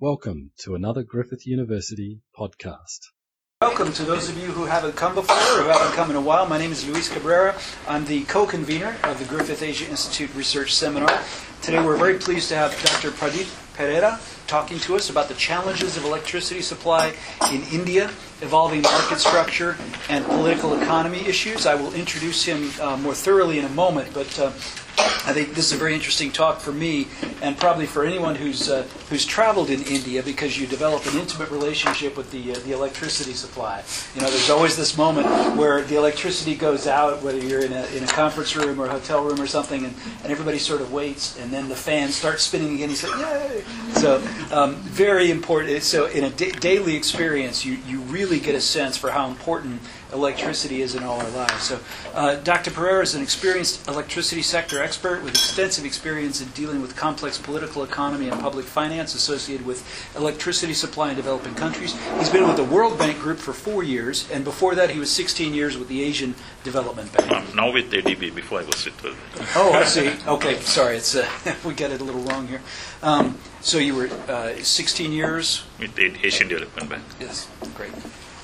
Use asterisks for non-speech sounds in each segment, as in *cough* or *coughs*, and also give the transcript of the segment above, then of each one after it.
Welcome to another Griffith University podcast. Welcome to those of you who haven't come before or haven't come in a while. My name is Luis Cabrera. I'm the co-convener of the Griffith Asia Institute Research Seminar. Today we're very pleased to have Dr. Pradeep Perera talking to us about the challenges of electricity supply in India, evolving market structure, and political economy issues. I will introduce him uh, more thoroughly in a moment, but uh, I think this is a very interesting talk for me, and probably for anyone who's uh, who's traveled in India, because you develop an intimate relationship with the uh, the electricity supply. You know, there's always this moment where the electricity goes out, whether you're in a in a conference room or a hotel room or something, and, and everybody sort of waits, and then the fan starts spinning again. You say, "Yay!" So, um, very important. So, in a da- daily experience, you you really get a sense for how important electricity is in all our lives. So, uh, Dr. Perera is an experienced electricity sector expert with extensive experience in dealing with complex political economy and public finance associated with electricity supply in developing countries. He's been with the World Bank Group for four years, and before that, he was 16 years with the Asian Development Bank. Um, now with ADB, before I was with Oh, I see. Okay, sorry, it's uh, *laughs* we got it a little wrong here. Um, so you were uh, 16 years with the Asian Development Bank. Yes, great.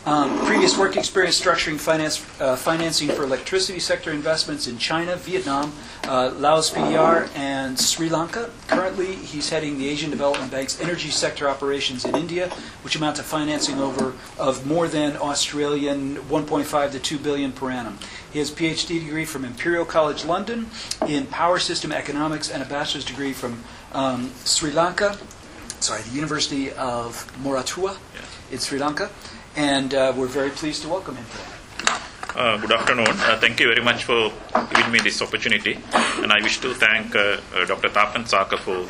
Um, previous work experience structuring finance, uh, financing for electricity sector investments in China, Vietnam, uh, Laos PDR, and Sri Lanka. Currently, he's heading the Asian Development Bank's energy sector operations in India, which amount to financing over of more than Australian 1.5 to 2 billion per annum. He has a PhD degree from Imperial College London in power system economics and a bachelor's degree from um, Sri Lanka, sorry, the University of Moratuwa in Sri Lanka and uh, we're very pleased to welcome him today. Uh, good afternoon. Uh, thank you very much for giving me this opportunity. And I wish to thank uh, uh, Dr. Tapan Sarker for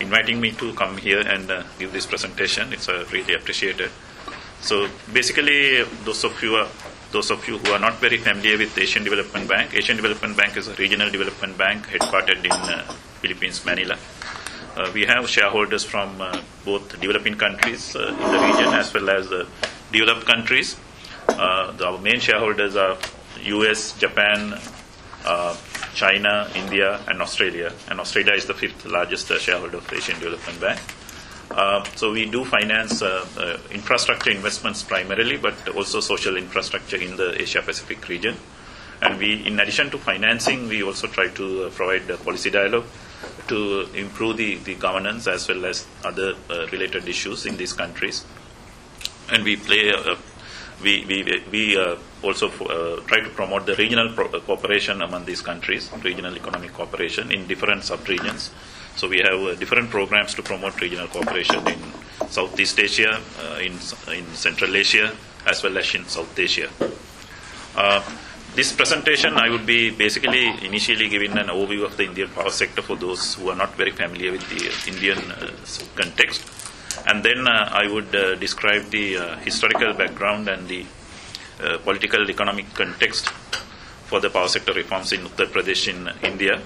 inviting me to come here and uh, give this presentation. It's really appreciated. So basically, those of you are, those of you who are not very familiar with Asian Development Bank, Asian Development Bank is a regional development bank headquartered in Philippines, Manila. we have shareholders from both developing countries in the region as well as developed countries. Uh, the, our main shareholders are US, Japan, uh, China, India, and Australia. And Australia is the fifth largest uh, shareholder of Asian Development Bank. Uh, so we do finance uh, uh, infrastructure investments primarily, but also social infrastructure in the Asia Pacific region. And we, in addition to financing, we also try to provide policy dialogue to improve the, the governance as well as other related issues in these countries and we play uh, we we, we uh, also uh, try to promote the regional pro- uh, cooperation among these countries, regional economic cooperation in different sub-regions. So we have uh, different programs to promote regional cooperation in Southeast Asia, uh, in in Central Asia, as well as in South Asia. this presentation, I would be basically initially giving an overview of the Indian power sector for those who are not very familiar with the Indian context and then uh, I would uh, describe the uh, historical background and the political economic context for the power sector reforms in Uttar Pradesh in India.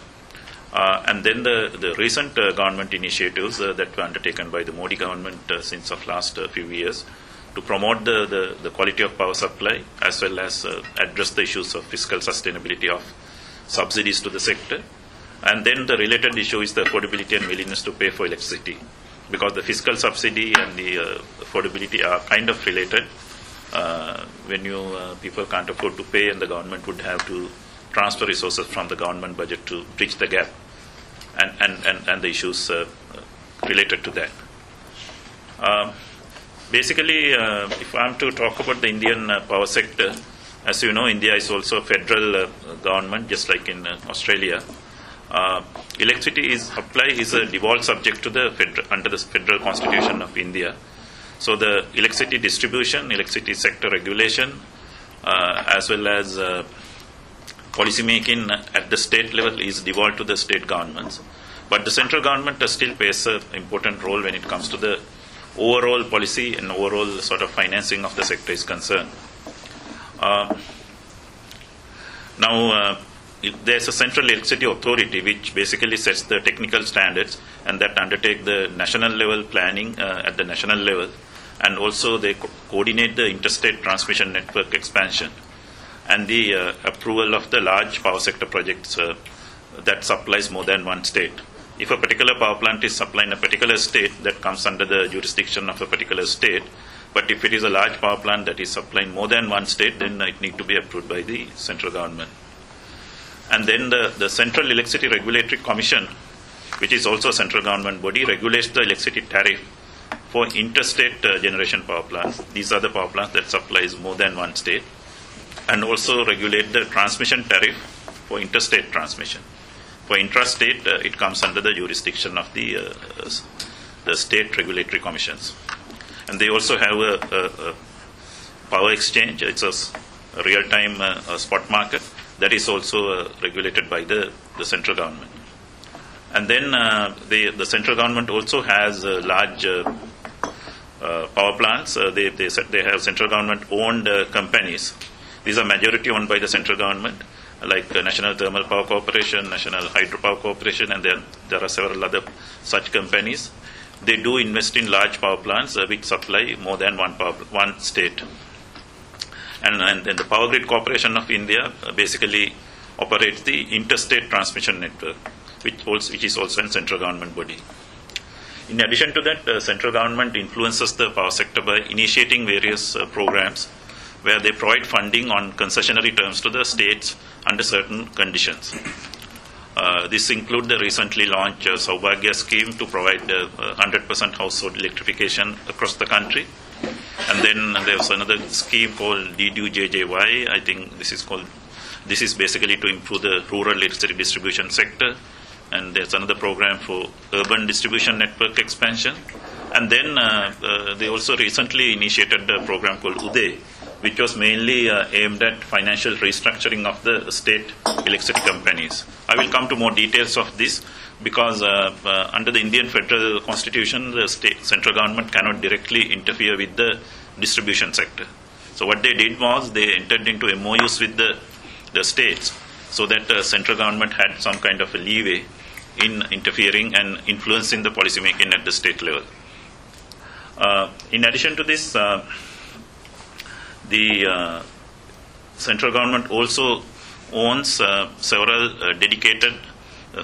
Uh, and then the, the recent uh, government initiatives uh, that were undertaken by the Modi government since of last few years to promote the, the, the, quality of power supply as well as address the issues of fiscal sustainability of subsidies to the sector. And then the related issue is the affordability and willingness to pay for electricity because the fiscal subsidy and the uh, affordability are kind of related. Uh, when you uh, people can't afford to pay, and the government would have to transfer resources from the government budget to bridge the gap, and and and, and the issues uh, related to that. Um, basically, uh, if I'm to talk about the Indian uh, power sector, as you know, India is also a federal government, just like in Australia uh, electricity is supply is a devolved subject to the federal, under the federal constitution of India. So the electricity distribution, electricity sector regulation, uh, as well as uh, policy making at the state level is devolved to the state governments. But the central government still plays an important role when it comes to the overall policy and overall sort of financing of the sector is concerned. Uh, now, uh, there's a central electricity authority which basically sets the technical standards and that undertake the national level planning uh, at the national level and also they co- coordinate the interstate transmission network expansion and the uh, approval of the large power sector projects uh, that supplies more than one state if a particular power plant is supplying a particular state, that comes under the jurisdiction of a particular state. But if it is a large power plant that is supplying more than one state, then it need to be approved by the central government. And then the, the Central Electricity Regulatory Commission, which is also a central government body, regulates the electricity tariff for interstate uh, generation power plants. These are the power plants that supplies more than one state, and also regulate the transmission tariff for interstate transmission. For intrastate, uh, it comes under the jurisdiction of the uh, the state regulatory commissions, and they also have a, a, a power exchange. It's a, a real-time uh, spot market that is also uh, regulated by the, the central government. And then uh, the, the central government also has uh, large power plants. they, they, they have central government owned companies. These are majority owned by the central government, like National Thermal Power Corporation, National Hydropower Corporation, and then there are several other such companies. They do invest in large power plants which supply more than one, power, one state and, and then the Power Grid Corporation of India uh, basically operates the interstate transmission network, which, also, which is also a central government body. In addition to that, uh, central government influences the power sector by initiating various uh, programs where they provide funding on concessionary terms to the states under certain conditions. Uh, this includes the recently launched uh, Saubhagya scheme to provide uh, 100% household electrification across the country and then there's another scheme called DDU-JJY. I think this is called. This is basically to improve the rural electricity distribution sector. And there's another program for urban distribution network expansion. And then uh, uh, they also recently initiated a program called UDAY, which was mainly uh, aimed at financial restructuring of the state electricity companies. I will come to more details of this, because uh, uh, under the Indian federal constitution, the state central government cannot directly interfere with the distribution sector. So what they did was they entered into MOUs with the the states, so that the central government had some kind of a leeway in interfering and influencing the policy making at the state level. Uh, in addition to this, uh, the uh, central government also owns uh, several dedicated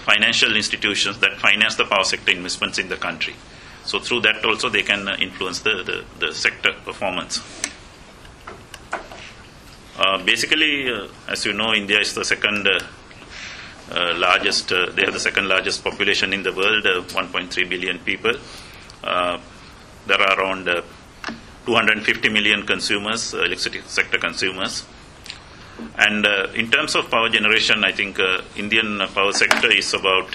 financial institutions that finance the power sector investments in the country. So through that also they can uh, influence the, the, the sector performance. Uh, basically, uh, as you know, India is the second uh, uh largest, uh, they have the second largest population in the world, 1.3 billion people. there are around 250 million consumers, electricity sector consumers. And in terms of power generation, I think Indian power sector is about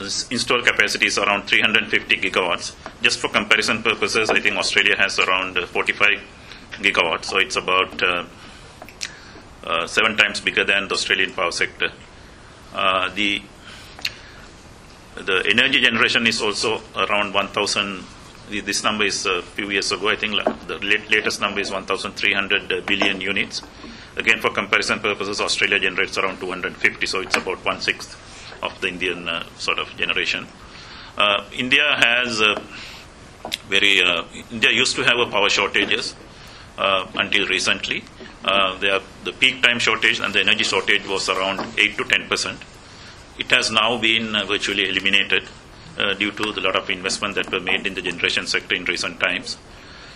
uh, uh installed capacity is around 350 gigawatts. Just for comparison purposes, I think Australia has around uh, 45 gigawatts, so it's about uh, seven times bigger than the Australian power sector. the the energy generation is also around 1,000 this number is a few years ago. I think the latest number is 1,300 billion units. Again, for comparison purposes, Australia generates around 250, so it's about one sixth of the Indian uh, sort of generation. Uh, India has very. Uh, India used to have a power shortages until recently. Uh, the peak time shortage and the energy shortage was around 8 to 10 percent. It has now been virtually eliminated due to the lot of investment that were made in the generation sector in recent times.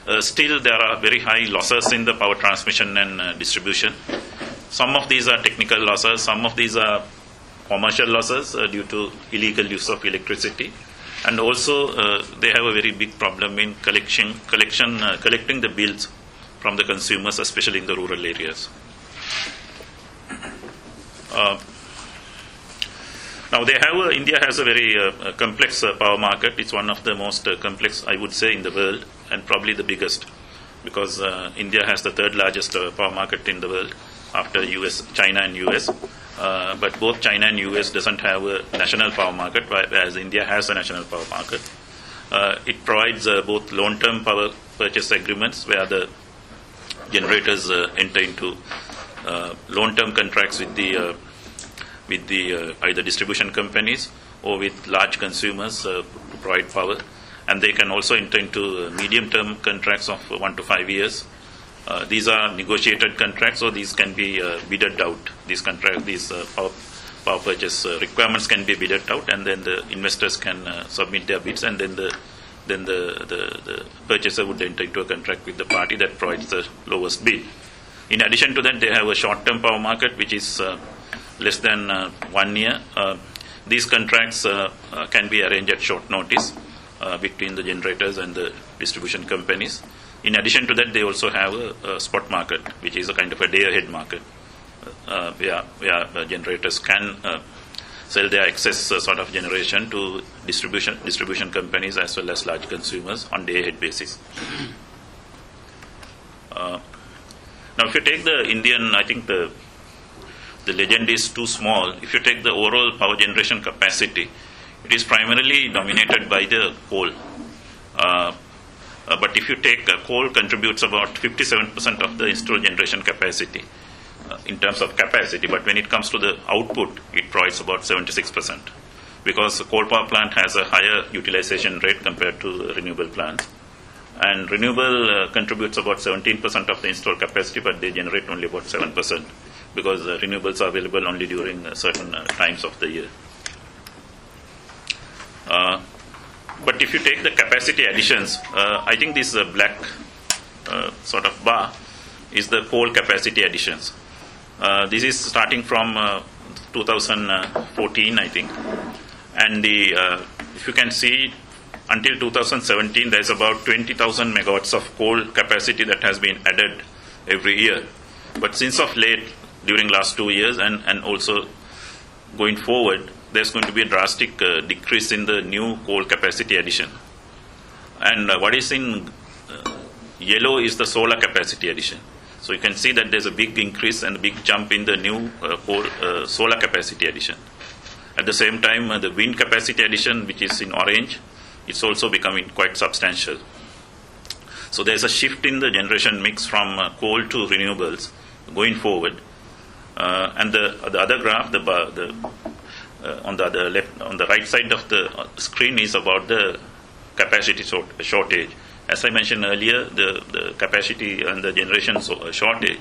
Uh, still, there are very high losses in the power transmission and uh, distribution. Some of these are technical losses, some of these are commercial losses uh, due to illegal use of electricity. And also, uh, they have a very big problem in collection, collection, uh, collecting the bills from the consumers, especially in the rural areas. Now they have uh, India has a very uh, complex uh, power market. It's one of the most uh, complex, I would say, in the world, and probably the biggest, because uh, India has the third largest uh, power market in the world after US, China, and US. but both China and US doesn't have a national power market, whereas India has a national power market. it provides both long-term power purchase agreements where the generators enter into long-term contracts with the with the uh, either distribution companies or with large consumers uh, to provide power. And they can also enter into uh, medium term contracts of one to five years. Uh, these are negotiated contracts, so these can be uh, bidded out. These contracts, these uh, power, power purchase uh, requirements can be bidded out, and then the investors can uh, submit their bids, and then the then the, the, the purchaser would enter into a contract with the party that provides the lowest bid. In addition to that, they have a short-term power market, which is less than one year. These contracts can be arranged at short notice between the generators and the distribution companies. In addition to that, they also have a, a spot market, which is a kind of a day-ahead market, uh, where, where uh, generators can uh, sell their excess uh, sort of generation to distribution distribution companies as well as large consumers on day-ahead basis. Uh, now, if you take the Indian, I think the the legend is too small. If you take the overall power generation capacity, it is primarily dominated by the coal. Uh, uh, but if you take uh, coal contributes about 57% of the installed generation capacity uh, in terms of capacity, but when it comes to the output, it provides about 76% because the coal power plant has a higher utilization rate compared to renewable plants. And renewable uh, contributes about 17% of the installed capacity, but they generate only about 7% because renewables are available only during uh, certain uh, times of the year. But if you take the capacity additions, uh, I think this black uh, sort of bar is the coal capacity additions. Uh, this is starting from uh, 2014, I think. And the, if you can see, until 2017, there's about 20,000 megawatts of coal capacity that has been added every year. But since of late, during last two years, and, and also going forward, there's going to be a drastic uh, decrease in the new coal capacity addition. And uh, what is in uh, yellow is the solar capacity addition. So you can see that there's a big increase and a big jump in the new uh, coal, uh, solar capacity addition. At the same time, the wind capacity addition, which is in orange, it's also becoming quite substantial. So there's a shift in the generation mix from uh, coal to renewables going forward. Uh, and the, the other graph, the, bar- the uh, on the other left, on the right side of the uh, screen is about the capacity short, shortage. As I mentioned earlier, the, the capacity and the generation uh, shortage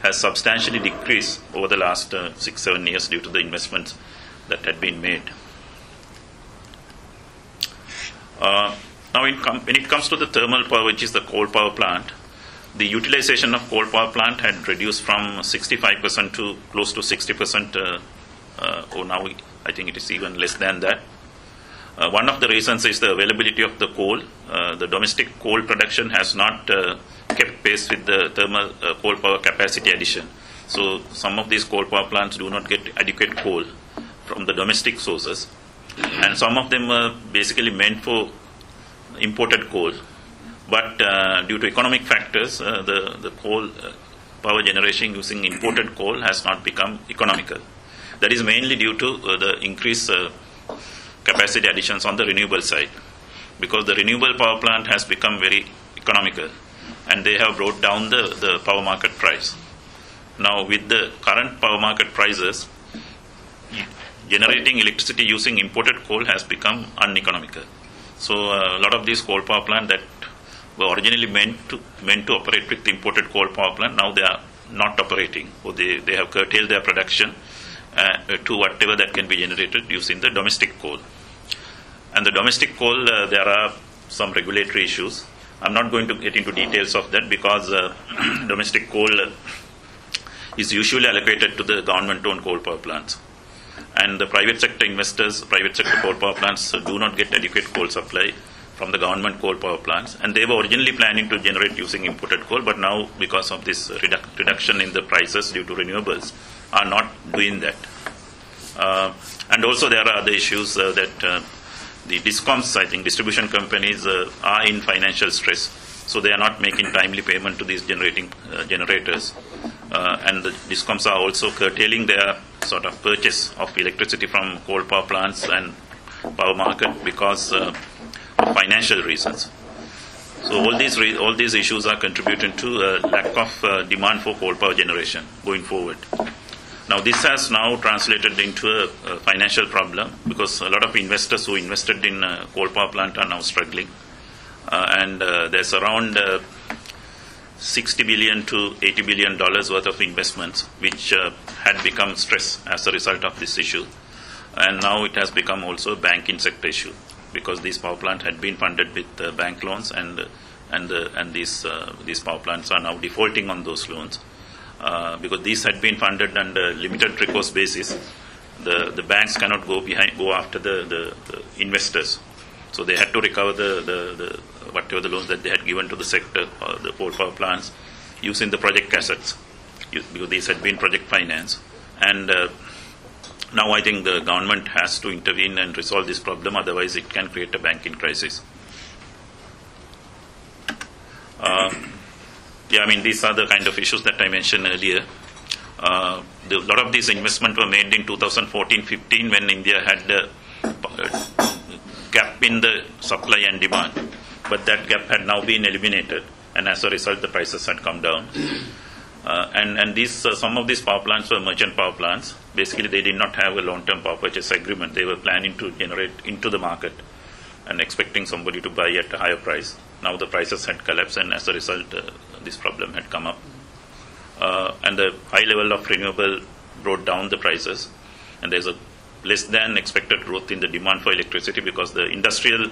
has substantially decreased over the last uh, six, seven years due to the investments that had been made. Uh, now, com- when it comes to the thermal power, which is the coal power plant, the utilization of coal power plant had reduced from 65% to close to 60%, uh, uh, or now we, I think it is even less than that. Uh, one of the reasons is the availability of the coal. Uh, the domestic coal production has not uh, kept pace with the thermal uh, coal power capacity addition. So, some of these coal power plants do not get adequate coal from the domestic sources, and some of them are basically meant for imported coal. But uh, due to economic factors, uh, the, the coal power generation using imported coal has not become economical. That is mainly due to uh, the increased uh, capacity additions on the renewable side, because the renewable power plant has become very economical, and they have brought down the, the power market price. Now, with the current power market prices, generating electricity using imported coal has become uneconomical. So, uh, a lot of these coal power plants that were originally meant to meant to operate with imported coal power plant now they are not operating, or they, they have curtailed their production to whatever that can be generated using the domestic coal. And the domestic coal, uh, there are some regulatory issues. I'm not going to get into details of that because uh, *clears throat* domestic coal uh, is usually allocated to the government-owned coal power plants. And the private sector investors, private sector coal power plants uh, do not get adequate coal supply from the government coal power plants. And they were originally planning to generate using imported coal, but now because of this reduc- reduction in the prices due to renewables, are not doing that. Uh, and also there are other issues uh, that uh, the discoms, I think, distribution companies uh, are in financial stress, so they are not making timely payment to these generating uh, generators, uh, and the discoms are also curtailing their sort of purchase of electricity from coal power plants and power market because of financial reasons. So all these re- all these issues are contributing to a lack of demand for coal power generation going forward. Now, this has now translated into a, a financial problem because a lot of investors who invested in coal power plant are now struggling. Uh, and uh, there's around uh, 60 billion to 80 billion dollars worth of investments, which uh, had become stress as a result of this issue, and now it has become also a bank insect issue because these power plants had been funded with bank loans and and and these uh, these power plants are now defaulting on those loans uh, because these had been funded under limited recourse basis. The the banks cannot go behind go after the, the, the investors, so they had to recover the, the, the whatever the loans that they had given to the sector or the coal power plants using the project assets because these had been project finance and. Uh, now I think the government has to intervene and resolve this problem, otherwise it can create a banking crisis. Uh, yeah, I mean these are the kind of issues that I mentioned earlier. Uh, a lot of these investments were made in 2014-15 when India had a uh, gap in the supply and demand, but that gap had now been eliminated, and as a result, the prices had come down. Uh, and and these uh, some of these power plants were merchant power plants. Basically, they did not have a long-term power purchase agreement. They were planning to generate into the market and expecting somebody to buy at a higher price. Now the prices had collapsed, and as a result, uh, this problem had come up. Uh, and the high level of renewable brought down the prices, and there's a less than expected growth in the demand for electricity because the industrial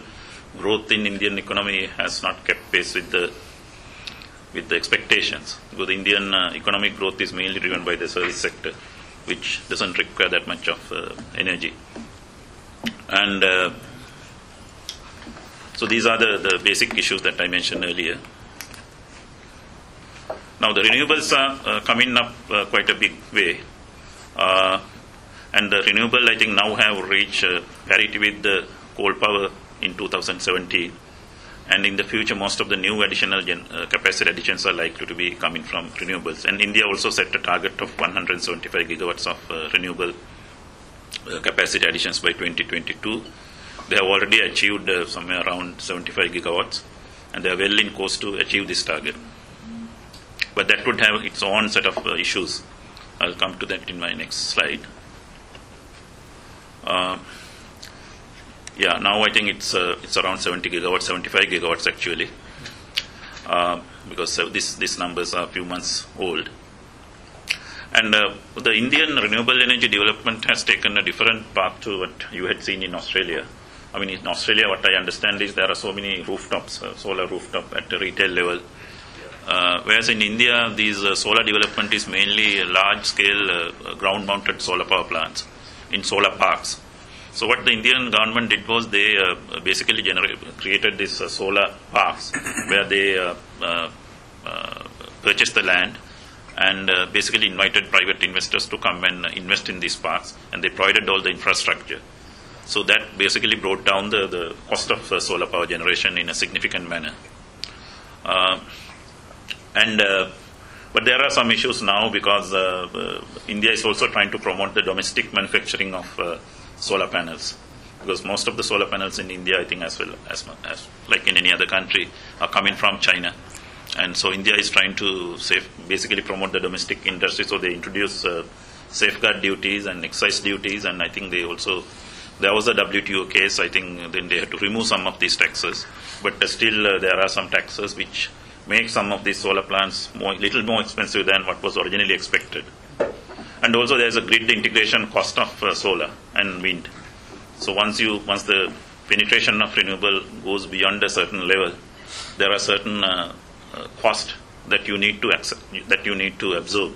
growth in Indian economy has not kept pace with the with the expectations. Because the Indian uh, economic growth is mainly driven by the service sector, which doesn't require that much of uh, energy. And uh, so these are the, the basic issues that I mentioned earlier. Now the renewables are uh, coming up uh, quite a big way. Uh, and the renewable, I think, now have reached uh, parity with the coal power in 2017 and in the future most of the new additional gen, uh, capacity additions are likely to be coming from renewables and india also set a target of 175 gigawatts of uh, renewable capacity additions by 2022 they have already achieved uh, somewhere around 75 gigawatts and they are well in course to achieve this target but that would have its own set of uh, issues i'll come to that in my next slide uh, yeah, now I think it's uh, it's around 70 gigawatts, 75 gigawatts actually, uh, because uh, this these numbers are a few months old. And uh, the Indian renewable energy development has taken a different path to what you had seen in Australia. I mean, in Australia, what I understand is there are so many rooftops, uh, solar rooftop at the retail level. Uh, whereas in India, these uh, solar development is mainly large-scale uh, ground-mounted solar power plants in solar parks. So what the Indian government did was they uh, basically generate, created these uh, solar parks *coughs* where they purchased the land and basically invited private investors to come and invest in these parks and they provided all the infrastructure. So that basically brought down the, the cost of uh, solar power generation in a significant manner. Uh, and uh, but there are some issues now because uh, uh, India is also trying to promote the domestic manufacturing of uh, solar panels. Because most of the solar panels in India, I think, as well as, as like in any other country, are coming from China. And so India is trying to safe, basically promote the domestic industry. So they introduce safeguard duties and excise duties, and I think they also there was a WTO case. I think then they had to remove some of these taxes, but uh, still uh, there are some taxes which make some of these solar plants more little more expensive than what was originally expected. And also there is a grid integration cost of uh, solar and wind. So once you once the penetration of renewable goes beyond a certain level, there are certain uh, uh, cost that you need to accept, that you need to absorb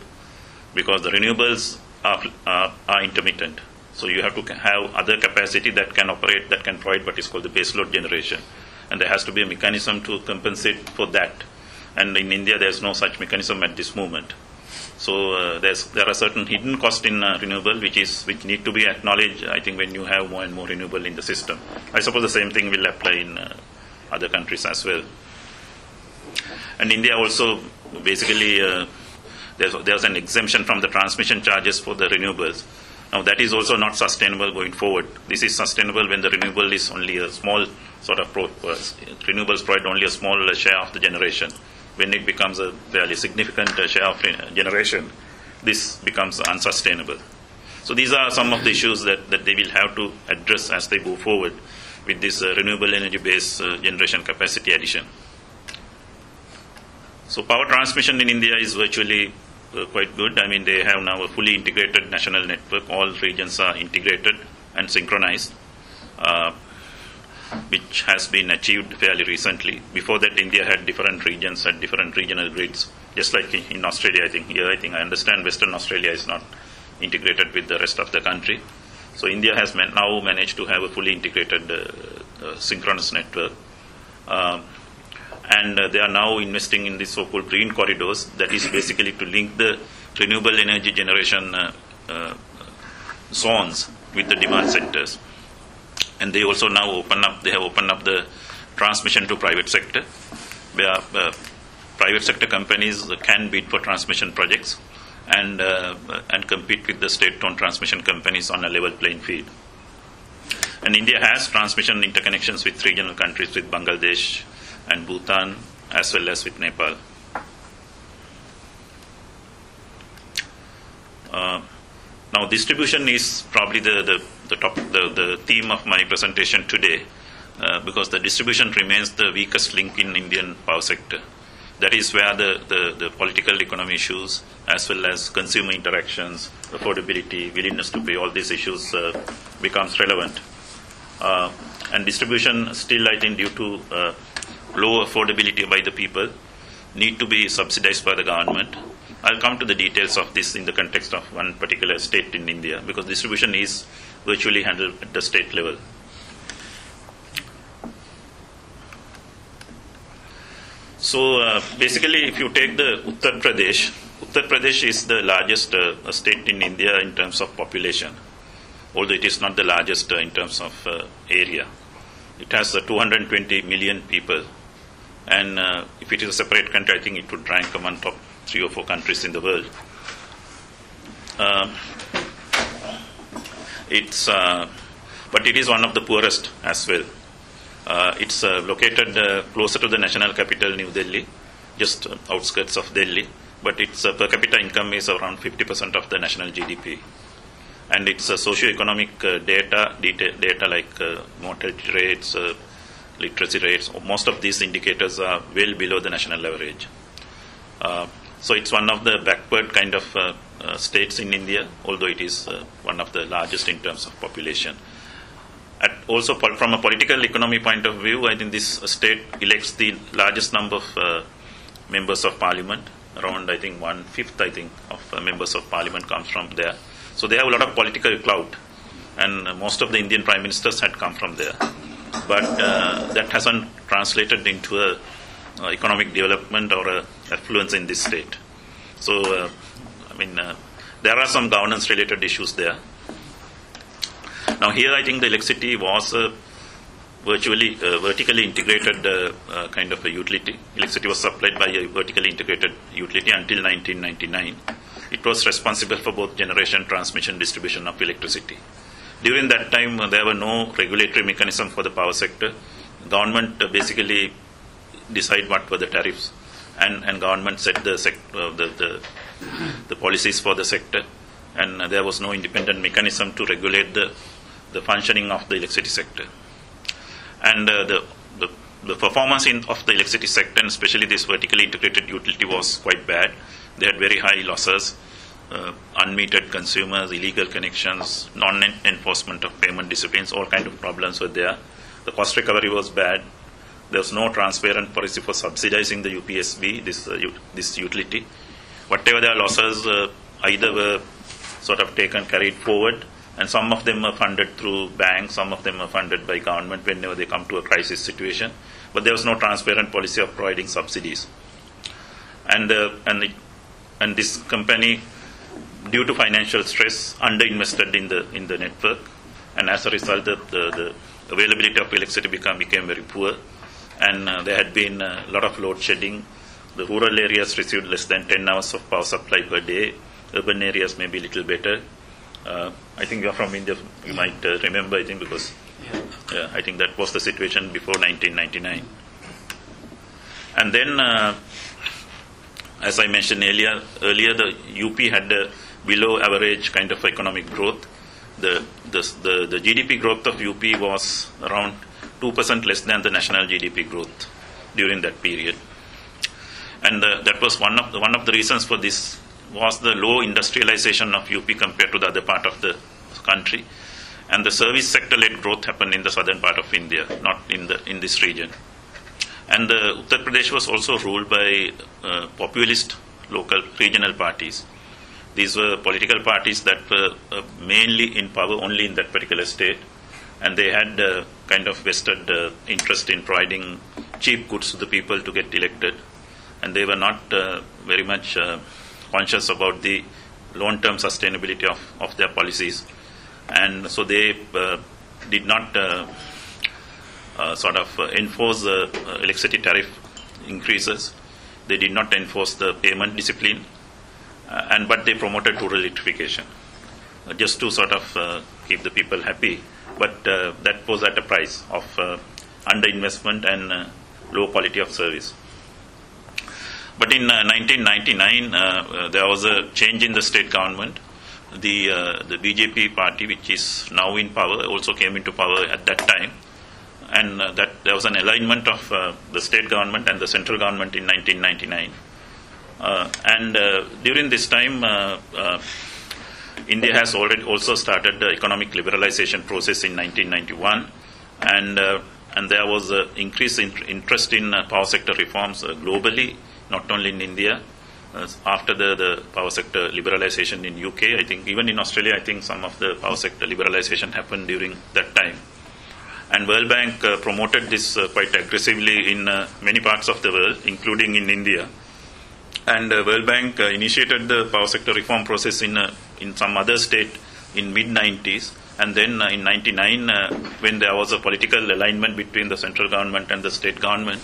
because the renewables are, are, are intermittent. So you have to have other capacity that can operate, that can provide what is called the baseload generation. And there has to be a mechanism to compensate for that. And in India, there's no such mechanism at this moment. So uh, there are certain hidden costs in uh, renewable which is which need to be acknowledged. I think when you have more and more renewable in the system, I suppose the same thing will apply in uh, other countries as well. And India also basically uh, there's, there's an exemption from the transmission charges for the renewables. Now that is also not sustainable going forward. This is sustainable when the renewable is only a small sort of pro, uh, renewables provide only a small uh, share of the generation. When it becomes a fairly significant uh, share of uh, generation, this becomes unsustainable. So these are some of the issues that, that they will have to address as they go forward with this uh, renewable energy based uh, generation capacity addition. So power transmission in India is virtually uh, quite good. I mean, they have now a fully integrated national network. All regions are integrated and synchronized, uh, which has been achieved fairly recently. Before that, India had different regions, had different regional grids, just like in- in Australia. I think here, I think I understand Western Australia is not integrated with the rest of the country. So India has man- now managed to have a fully integrated uh, uh, synchronous network. Um, and uh, they are now investing in the so-called green corridors. That is basically to link the renewable energy generation uh, uh, zones with the demand centers. And they also now open up. They have opened up the transmission to private sector, where uh, private sector companies can bid for transmission projects and uh, and compete with the state-owned transmission companies on a level playing field. And India has transmission interconnections with regional countries, with Bangladesh and Bhutan, as well as with Nepal. Uh, now, distribution is probably the, the, the, top, the, the theme of my presentation today uh, because the distribution remains the weakest link in Indian power sector. That is where the, the, the political economy issues, as well as consumer interactions, affordability, willingness to pay, all these issues uh, becomes relevant. Uh, and distribution still, I think, due to uh, low affordability by the people, need to be subsidized by the government. I'll come to the details of this in the context of one particular state in India because distribution is virtually handled at the state level. So uh, basically, if you take the Uttar Pradesh, Uttar Pradesh is the largest uh, state in India in terms of population, although it is not the largest uh, in terms of uh, area. It has uh, 220 million people, and uh, if it is a separate country, I think it would rank among top three or four countries in the world. Uh, it's, uh, but it is one of the poorest as well. Uh, it's uh, located closer to the national capital, New Delhi, just outskirts of Delhi. But its per capita income is around 50% of the national GDP. And its uh, socio-economic uh, data, data, data like uh, mortality rates, literacy rates, most of these indicators are well below the national average. Uh, so it's one of the backward kind of uh, uh, states in India, although it is uh, one of the largest in terms of population. At also, from a political economy point of view, I think this state elects the largest number of uh, members of parliament. Around, I think, one fifth, I think, of uh, members of parliament comes from there. So they have a lot of political clout, and most of the Indian prime ministers had come from there. But uh, that hasn't translated into a uh, economic development or a affluence in this state. So, uh, I mean, there are some governance-related issues there. Now, here I think the electricity was a virtually uh, vertically integrated uh, uh, kind of a utility. Electricity was supplied by a vertically integrated utility until 1999. It was responsible for both generation, transmission, distribution of electricity. During that time, there were no regulatory mechanism for the power sector. Government uh, basically decide what were the tariffs, and, and government set the, sec- uh, the, the the policies for the sector, and there was no independent mechanism to regulate the the functioning of the electricity sector. And uh, the, the the performance in, of the electricity sector, and especially this vertically integrated utility, was quite bad. They had very high losses, uh, unmetered consumers, illegal connections, non-enforcement of payment disciplines, all kind of problems were there. The cost recovery was bad. There was no transparent policy for subsidizing the UPSEB, this uh, ut- this utility. Whatever their losses, uh, either were sort of taken, carried forward, and some of them are funded through banks, some of them are funded by government whenever they come to a crisis situation. But there was no transparent policy of providing subsidies. And, uh, and, it, and this company, due to financial stress, underinvested in the, in the network. And as a result, the, the, the availability of electricity become, became very poor. And uh, there had been a lot of load shedding. The rural areas received less than 10 hours of power supply per day. Urban areas may be a little better. Uh, I think you're from India, you might uh, remember, I think, because yeah, I think that was the situation before 1999. And then, uh, as I mentioned earlier, earlier the UP had a below average kind of economic growth. The, the, the, the GDP growth of UP was around 2% less than the national GDP growth during that period. and uh, that was one of the, one of the reasons for this was the low industrialization of UP compared to the other part of the country, and the service sector-led growth happened in the southern part of India, not in the in this region. And uh, Uttar Pradesh was also ruled by uh, populist local regional parties. These were political parties that were uh, mainly in power only in that particular state, and they had uh, kind of vested uh, interest in providing cheap goods to the people to get elected, and they were not very much conscious about the long-term sustainability of, of their policies, and so they uh, did not uh, uh, sort of enforce the electricity tariff increases. They did not enforce the payment discipline, and but they promoted rural electrification uh, just to sort of uh, keep the people happy. But uh, that was at a price of uh, underinvestment and uh, low quality of service. But in uh, 1999, uh, uh, there was a change in the state government. The uh, the BJP party, which is now in power, also came into power at that time, and uh, that there was an alignment of uh, the state government and the central government in 1999. Uh, and uh, during this time, uh, India has already also started the economic liberalization process in 1991, and and there was uh, increased in- interest in power sector reforms globally, not only in India. After the, the power sector liberalization in UK, I think even in Australia, I think some of the power sector liberalization happened during that time. And World Bank uh, promoted this uh, quite aggressively in uh, many parts of the world, including in India. And uh, World Bank uh, initiated the power sector reform process in uh, in some other state in mid 90s, and then uh, in 99, uh, when there was a political alignment between the central government and the state government,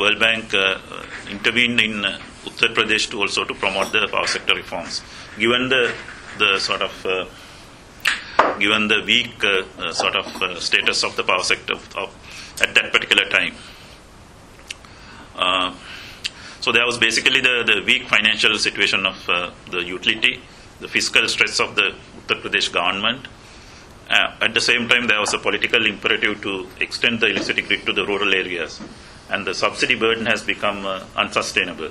World Bank uh, intervened in Uttar Pradesh to also to promote the power sector reforms. Given the the sort of given the weak sort of status of the power sector of, at that particular time. So there was basically the, the weak financial situation of uh, the utility, the fiscal stress of the Uttar Pradesh government. Uh, at the same time, there was a political imperative to extend the electricity grid to the rural areas, and the subsidy burden has become uh, unsustainable.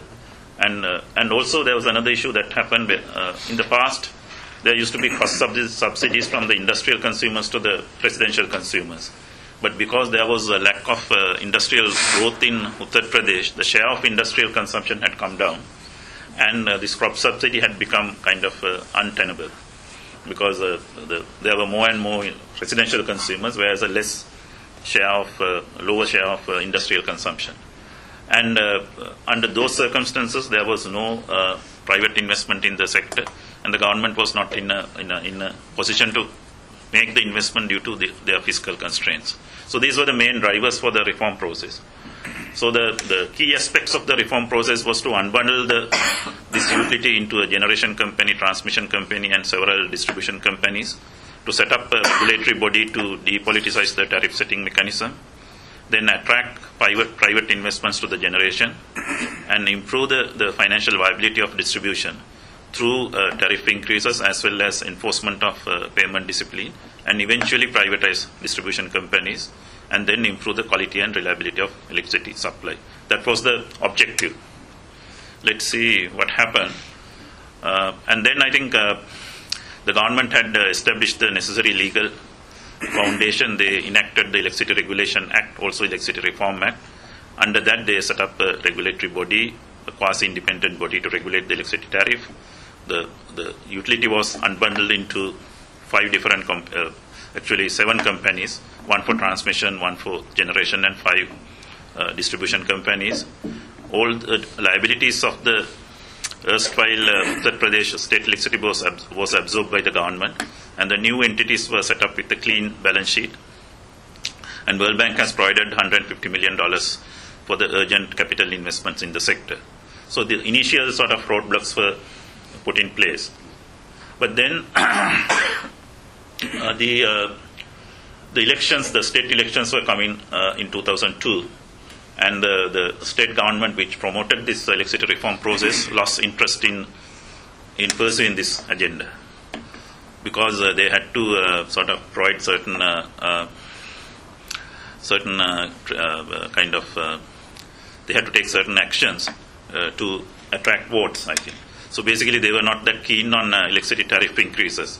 And uh, and also there was another issue that happened uh, in the past. There used to be cross subsidies from the industrial consumers to the residential consumers. But because there was a lack of uh, industrial growth in Uttar Pradesh, the share of industrial consumption had come down, and uh, this cross subsidy had become kind of uh, untenable. Because uh, the, there were more and more residential consumers, whereas a less share of uh, lower share of uh, industrial consumption. And under those circumstances, there was no private investment in the sector, and the government was not in a, in a, in a position to make the investment due to the, their fiscal constraints. So these were the main drivers for the reform process. So the, the key aspects of the reform process was to unbundle the, this utility into a generation company, transmission company, and several distribution companies, to set up a regulatory body to depoliticize the tariff setting mechanism, then attract private, private investments to the generation, and improve the, the financial viability of distribution through uh, tariff increases as well as enforcement of uh, payment discipline, and eventually privatize distribution companies, and then improve the quality and reliability of electricity supply. That was the objective. Let's see what happened. Uh, and then I think uh, the government had uh, established the necessary legal foundation. They enacted the Electricity Regulation Act, also Electricity Reform Act. Under that, they set up a regulatory body, a quasi-independent body to regulate the electricity tariff. The the utility was unbundled into five different, comp- uh, actually seven companies, one for transmission, one for generation, and five uh, distribution companies. All the liabilities of the erstwhile uh, Uttar Pradesh State Electricity was, ab- was absorbed by the government, and the new entities were set up with a clean balance sheet. And World Bank has provided 150 million dollars for the urgent capital investments in the sector. So the initial sort of roadblocks were put in place, but then *coughs* uh, the uh, the elections, the state elections were coming uh, in 2002, and the, state government, which promoted this electricity reform process, *coughs* lost interest in in pursuing this agenda. Because uh, they had to uh, sort of provide certain certain kind of they had to take certain actions to attract votes, I think. So basically, they were not that keen on uh, electricity tariff increases.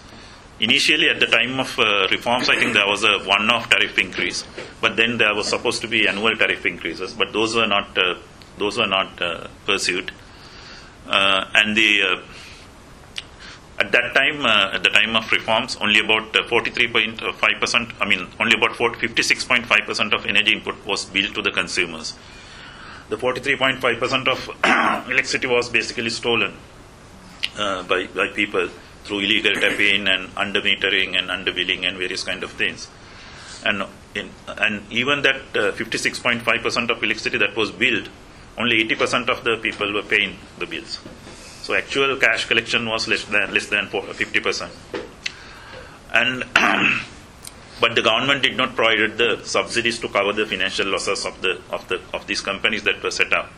Initially, at the time of uh, reforms, I think there was a one-off tariff increase, but then there was supposed to be annual tariff increases, but those were not uh, those were not uh, pursued. Uh, and the uh, at that time, uh, at the time of reforms, only about 43.5 percent. I mean, only about 56.5 percent of energy input was billed to the consumers. The 43.5 percent of *coughs* electricity was basically stolen uh, by by people through illegal tapping and undermetering and underbilling and various kind of things. And in, and even that uh, 56.5 percent of electricity that was billed, only 80 percent of the people were paying the bills. So actual cash collection was less than less than 50 percent. And *clears throat* but the government did not provide the subsidies to cover the financial losses of the of the of these companies that were set up.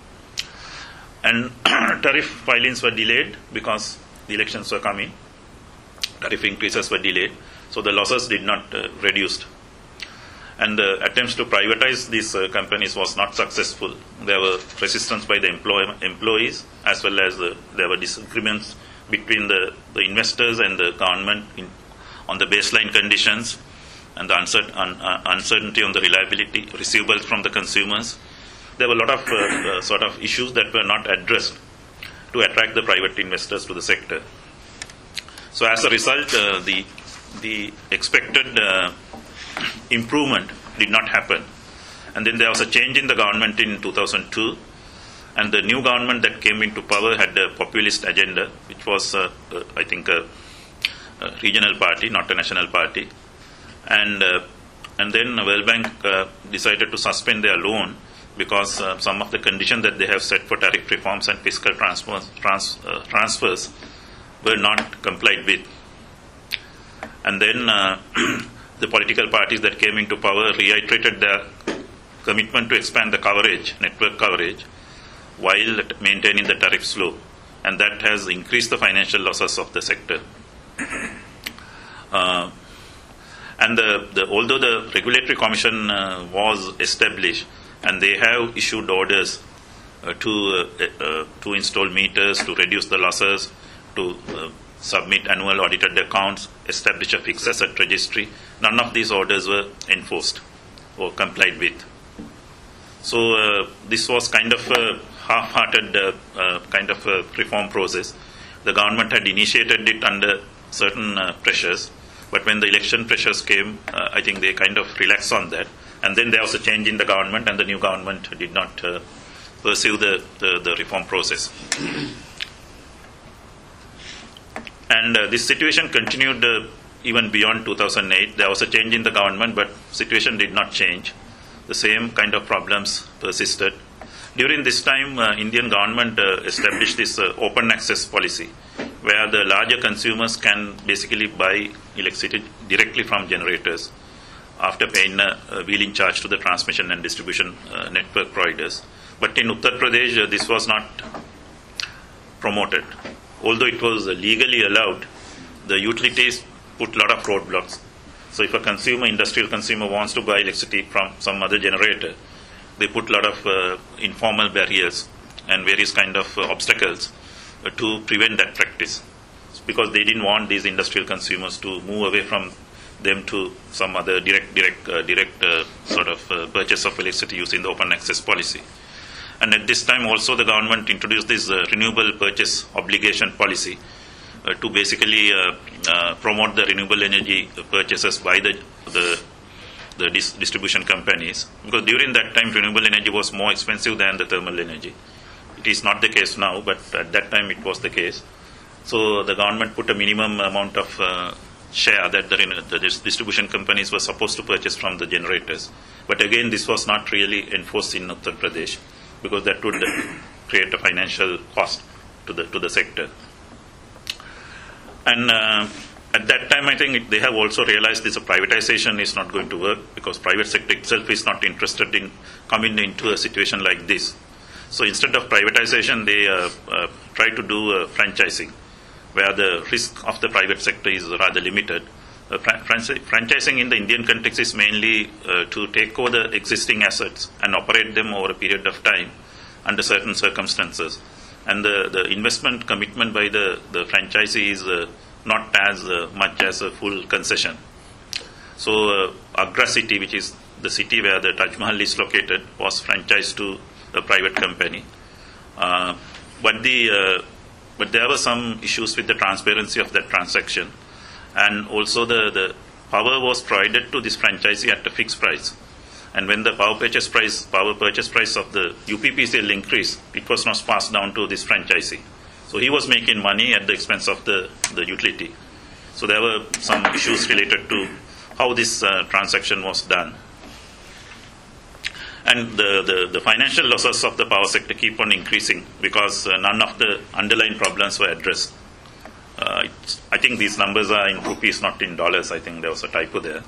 And *clears throat* tariff filings were delayed because the elections were coming. Tariff increases were delayed, so the losses did not uh, reduced and the attempts to privatize these uh, companies was not successful. There were resistance by the employ- employees as well as the, there were disagreements between the, the investors and the government in, on the baseline conditions and the un- uh, uncertainty on the reliability receivables from the consumers. There were a lot of uh, sort of issues that were not addressed to attract the private investors to the sector. So as a result, uh, the the expected uh, improvement did not happen. And then there was a change in the government in 2002, and the new government that came into power had a populist agenda, which was, uh, uh, I think, a, a, regional party, not a national party. And, uh, and then World Bank uh, decided to suspend their loan because uh, some of the conditions that they have set for tariff reforms and fiscal transfers, trans, uh, transfers were not complied with. And then *clears throat* the political parties that came into power reiterated their commitment to expand the coverage, network coverage, while maintaining the tariff slow. And that has increased the financial losses of the sector. Uh, and the, the, although the regulatory commission uh, was established and they have issued orders uh, to, uh, to install meters, to reduce the losses, to submit annual audited accounts, establish a fixed asset registry. None of these orders were enforced or complied with. So uh, this was kind of a half-hearted uh, uh, kind of a reform process. The government had initiated it under certain uh, pressures, but when the election pressures came, uh, I think they kind of relaxed on that. And then there was a change in the government, and the new government did not uh, pursue the, the, the reform process. And uh, this situation continued uh, even beyond 2008. There was a change in the government, but situation did not change. The same kind of problems persisted. During this time, uh, Indian government uh, established this uh, open access policy, where the larger consumers can basically buy electricity directly from generators after paying a, a wheeling charge to the transmission and distribution uh, network providers. But in Uttar Pradesh, this was not promoted although it was legally allowed, the utilities put a lot of roadblocks. So if a consumer, industrial consumer, wants to buy electricity from some other generator, they put a lot of uh, informal barriers and various kind of uh, obstacles uh, to prevent that practice, because they didn't want these industrial consumers to move away from them to some other direct, direct, uh, direct uh, sort of uh, purchase of electricity using the open access policy. And at this time, also, the government introduced this uh, renewable purchase obligation policy uh, to basically uh, promote the renewable energy purchases by the, the, the dis- distribution companies. Because during that time, renewable energy was more expensive than the thermal energy. It is not the case now, but at that time it was the case. So the government put a minimum amount of share that the, the distribution companies were supposed to purchase from the generators. But again, this was not really enforced in Uttar Pradesh because that would *coughs* create a financial cost to the to the sector. And uh, at that time, I think it, they have also realized this privatization is not going to work because private sector itself is not interested in coming into a situation like this. So instead of privatization, they uh, uh, try to do uh, franchising, where the risk of the private sector is rather limited. Uh, franchising in the Indian context is mainly uh, to take over the existing assets and operate them over a period of time under certain circumstances. And the, the investment commitment by the, the franchisee is uh, not as uh, much as a full concession. So, uh, Agra city, which is the city where the Taj Mahal is located, was franchised to a private company. Uh, but the but there were some issues with the transparency of that transaction, and also the, the power was provided to this franchisee at a fixed price. And when the power purchase price power purchase price of the UPPCL increased, it was not passed down to this franchisee. So he was making money at the expense of the, the utility. So there were some issues related to how this uh, transaction was done. And the, the, the, financial losses of the power sector keep on increasing because uh, none of the underlying problems were addressed. Uh, I think these numbers are in rupees, not in dollars. I think there was a typo there.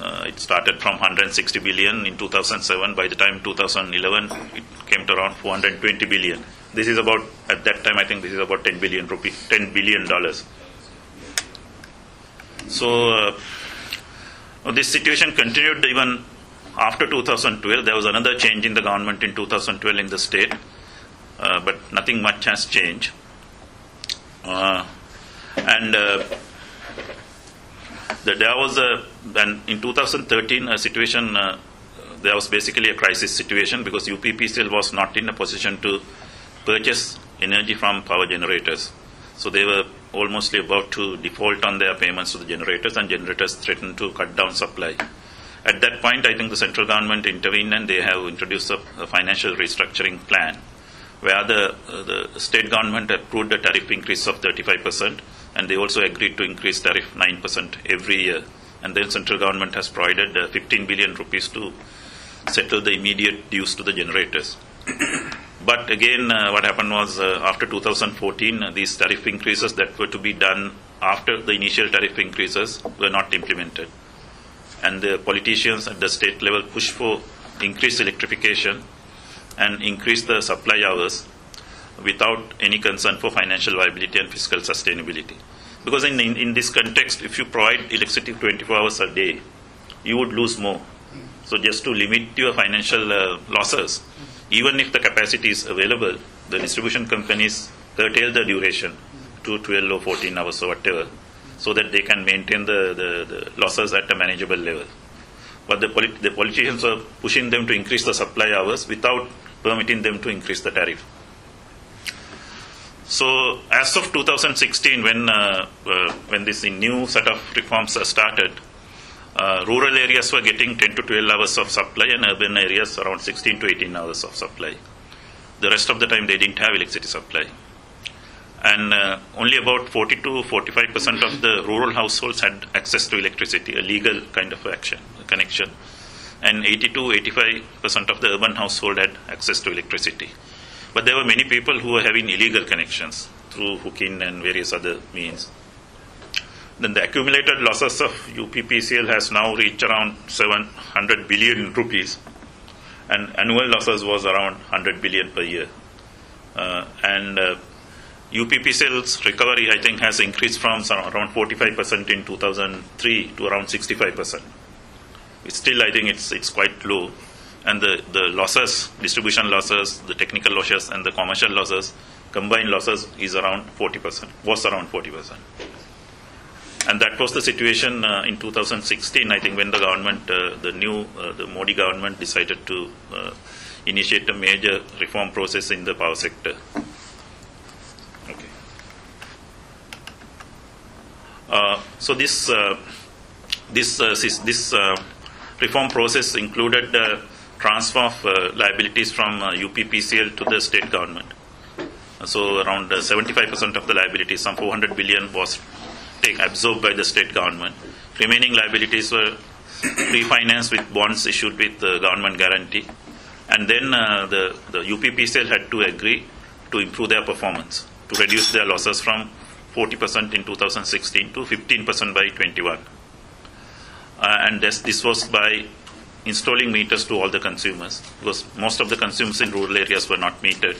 Uh, it started from 160 billion in 2007. By the time 2011, it came to around 420 billion. This is about at that time. I think this is about 10 billion rupee, 10 billion dollars. So uh, this situation continued even after 2012. There was another change in the government in 2012 in the state, uh, but nothing much has changed. Uh, and uh, the, there was a in 2013 a situation. Uh, there was basically a crisis situation because UPPCL was not in a position to purchase energy from power generators. So they were almost about to default on their payments to the generators, and generators threatened to cut down supply. At that point, I think the central government intervened and they have introduced a, a financial restructuring plan where the, uh, the state government approved a tariff increase of 35%, and they also agreed to increase tariff 9% every year. And then central government has provided uh, 15 billion rupees to settle the immediate dues to the generators. *coughs* but again, uh, what happened was uh, after 2014, uh, these tariff increases that were to be done after the initial tariff increases were not implemented. And the politicians at the state level push for increased electrification and increase the supply hours without any concern for financial viability and fiscal sustainability. Because in, in, in, this context, if you provide electricity 24 hours a day, you would lose more. So, just to limit your financial uh, losses, even if the capacity is available, the distribution companies curtail the duration to 12 or 14 hours or whatever, so that they can maintain the, the, the losses at a manageable level. But the, polit- the politicians are pushing them to increase the supply hours without permitting them to increase the tariff. So, as of 2016, when uh, uh, when this new set of reforms started, uh, rural areas were getting 10 to 12 hours of supply, and urban areas around 16 to 18 hours of supply. The rest of the time, they didn't have electricity supply, and uh, only about 40 to 45 percent of the rural households had access to electricity, a legal kind of action connection and 80 to 85 percent of the urban household had access to electricity. But there were many people who were having illegal connections through hooking and various other means. Then the accumulated losses of UPPCL has now reached around 700 billion rupees, and annual losses was around 100 billion per year. Uh, and uh, UPPCL's recovery, I think, has increased from around 45% in 2003 to around 65% It's still I think it's it's quite low, and the the losses, distribution losses, the technical losses, and the commercial losses, combined losses is around 40 percent, was around 40 percent. And that was the situation uh, in 2016. I think when the government, uh, the new, uh, the Modi government, decided to uh, initiate a major reform process in the power sector. Okay. Uh, so this uh, this this reform process included the transfer of uh, liabilities from uh, UPPCL to the state government. So around 75% uh, of the liabilities, some 400 billion, was take, absorbed by the state government. Remaining liabilities were *coughs* refinanced with bonds issued with the government guarantee. And then uh, the, the UPPCL had to agree to improve their performance, to reduce their losses from 40% in 2016 to 15% by 21. Uh, and this, this was by installing meters to all the consumers because most of the consumers in rural areas were not metered.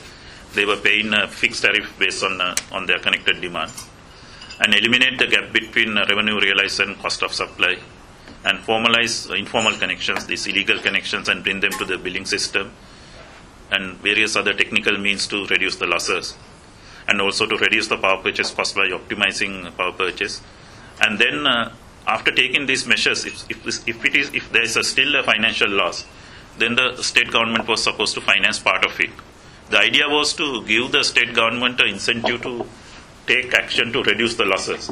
They were paying a fixed tariff based on, uh, on their connected demand and eliminate the gap between uh, revenue realized and cost of supply and formalize informal connections, these illegal connections, and bring them to the billing system and various other technical means to reduce the losses, and also to reduce the power purchase cost by optimizing power purchase. And then, uh, after taking these measures, if, if, if it is if there is a still a financial loss, then the state government was supposed to finance part of it. The idea was to give the state government an incentive to take action to reduce the losses.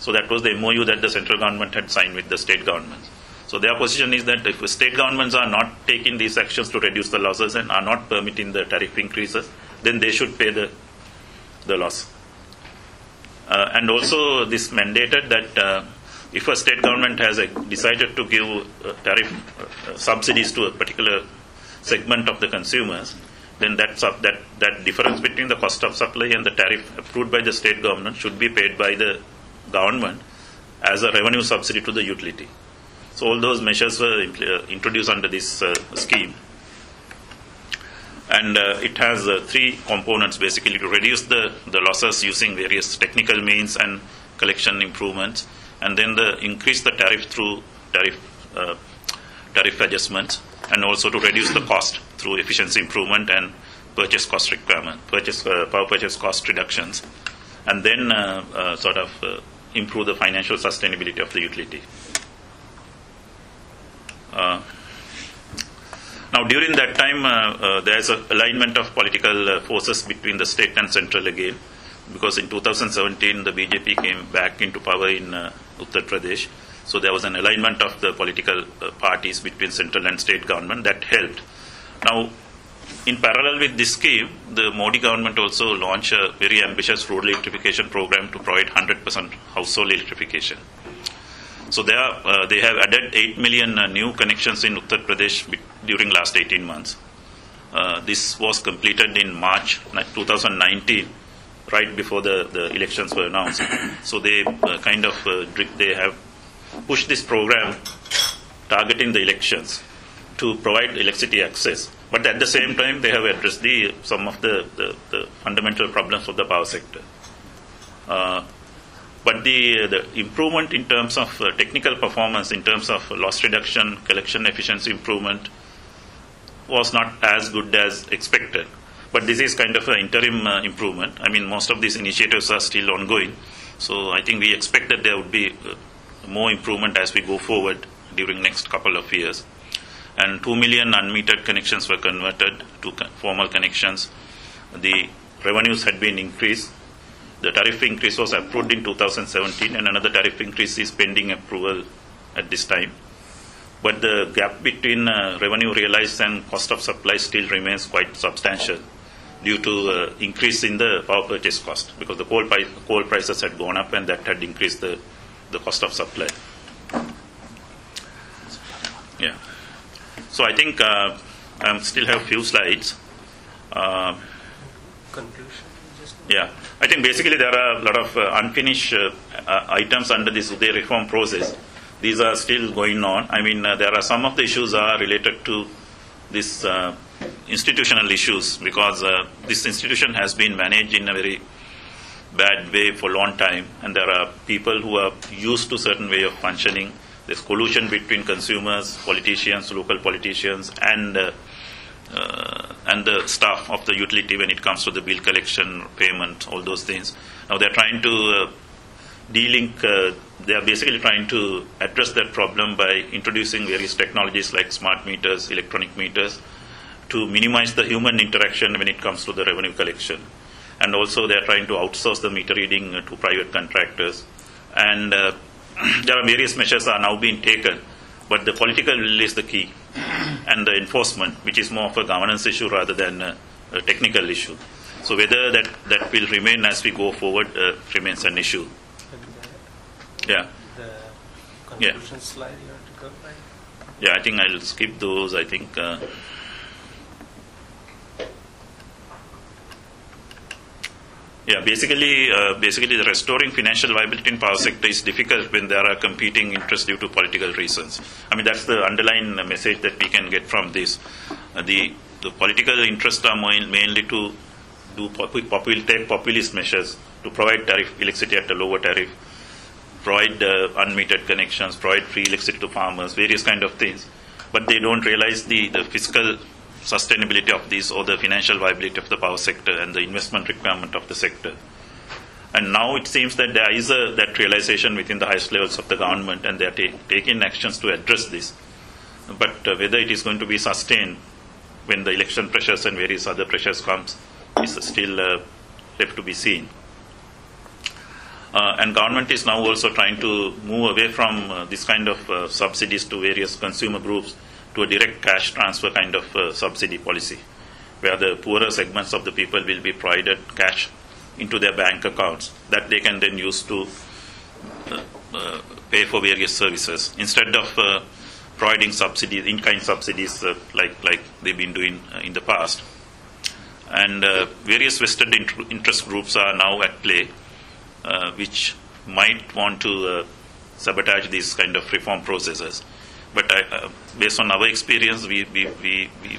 So that was the MOU that the central government had signed with the state governments. So their position is that if state governments are not taking these actions to reduce the losses and are not permitting the tariff increases, then they should pay the the loss. Uh, and also, this mandated that uh, if a state government has a, decided to give uh, tariff uh, subsidies to a particular segment of the consumers, then that, sub, that, that difference between the cost of supply and the tariff approved by the state government should be paid by the government as a revenue subsidy to the utility. So all those measures were impl- uh, introduced under this uh, scheme. And uh, it has uh, three components basically to reduce the, the losses using various technical means and collection improvements, and then the increase the tariff through tariff uh, tariff adjustments, and also to reduce the cost through efficiency improvement and purchase cost requirement, purchase uh, power purchase cost reductions, and then uh, uh, sort of improve the financial sustainability of the utility. Now, during that time, uh, uh, there is an alignment of political uh, forces between the state and central again, because in 2017 the BJP came back into power in uh, Uttar Pradesh. So there was an alignment of the political uh, parties between central and state government that helped. Now, in parallel with this scheme, the Modi government also launched a very ambitious rural electrification program to provide 100% household electrification. So they, are, uh, they have added 8 million uh, new connections in Uttar Pradesh during last 18 months. Uh, this was completed in March 2019, right before the, the elections were announced. so they uh, kind of uh, they have pushed this program targeting the elections to provide electricity access. But at the same time, they have addressed the, some of the, the, the fundamental problems of the power sector. Uh, but the, the improvement in terms of uh, technical performance, in terms of loss reduction, collection efficiency improvement, was not as good as expected. But this is kind of an interim uh, improvement. I mean, most of these initiatives are still ongoing. So I think we expect that there would be uh, more improvement as we go forward during next couple of years. And 2 million unmetered connections were converted to formal connections. The revenues had been increased. The tariff increase was approved in 2017, and another tariff increase is pending approval at this time. But the gap between uh, revenue realized and cost of supply still remains quite substantial due to uh, increase in the power purchase cost because the coal, pri- coal prices had gone up and that had increased the, the cost of supply. Yeah. So I think uh, I still have few slides. Uh, conclusion yeah, I think basically there are a lot of uh, unfinished uh, uh, items under this UDAY reform process. These are still going on. I mean, uh, there are some of the issues are related to this uh, institutional issues because uh, this institution has been managed in a very bad way for a long time, and there are people who are used to certain way of functioning. There's collusion between consumers, politicians, local politicians, and and the staff of the utility when it comes to the bill collection, payment, all those things. Now they're trying to uh, de-link. Uh, they are basically trying to address that problem by introducing various technologies like smart meters, electronic meters, to minimize the human interaction when it comes to the revenue collection. And also, they are trying to outsource the meter reading uh, to private contractors. And uh, *clears throat* there are various measures are now being taken, but the political will is the key, and the enforcement, which is more of a governance issue rather than a, a technical issue. So whether that, that will remain as we go forward uh, remains an issue. and Yeah, the, the Yeah. conclusion slide you have to go by. yeah. I think I'll skip those. I think. Uh, Yeah, basically, uh, basically, restoring financial viability in power sector is difficult when there are competing interests due to political reasons. I mean, that's the underlying message that we can get from this. Uh, the the political interests are mainly to do popu- popul- take populist measures to provide tariff electricity at a lower tariff, provide uh, unmetered connections, provide free electricity to farmers, various kind of things. But they don't realize the, the fiscal sustainability of this or the financial viability of the power sector and the investment requirement of the sector. And now it seems that there is a, that realization within the highest levels of the government, and they are ta- taking actions to address this. But uh, whether it is going to be sustained when the election pressures and various other pressures comes is still uh, left to be seen. Uh, and government is now also trying to move away from uh, this kind of uh, subsidies to various consumer groups to a direct cash transfer kind of uh, subsidy policy, where the poorer segments of the people will be provided cash into their bank accounts that they can then use to uh, uh, pay for various services instead of uh, providing subsidies, in-kind subsidies uh, like like they've been doing uh, in the past. And various vested int- interest groups are now at play, which might want to sabotage these kind of reform processes. But I, uh, based on our experience, we, we, we, we,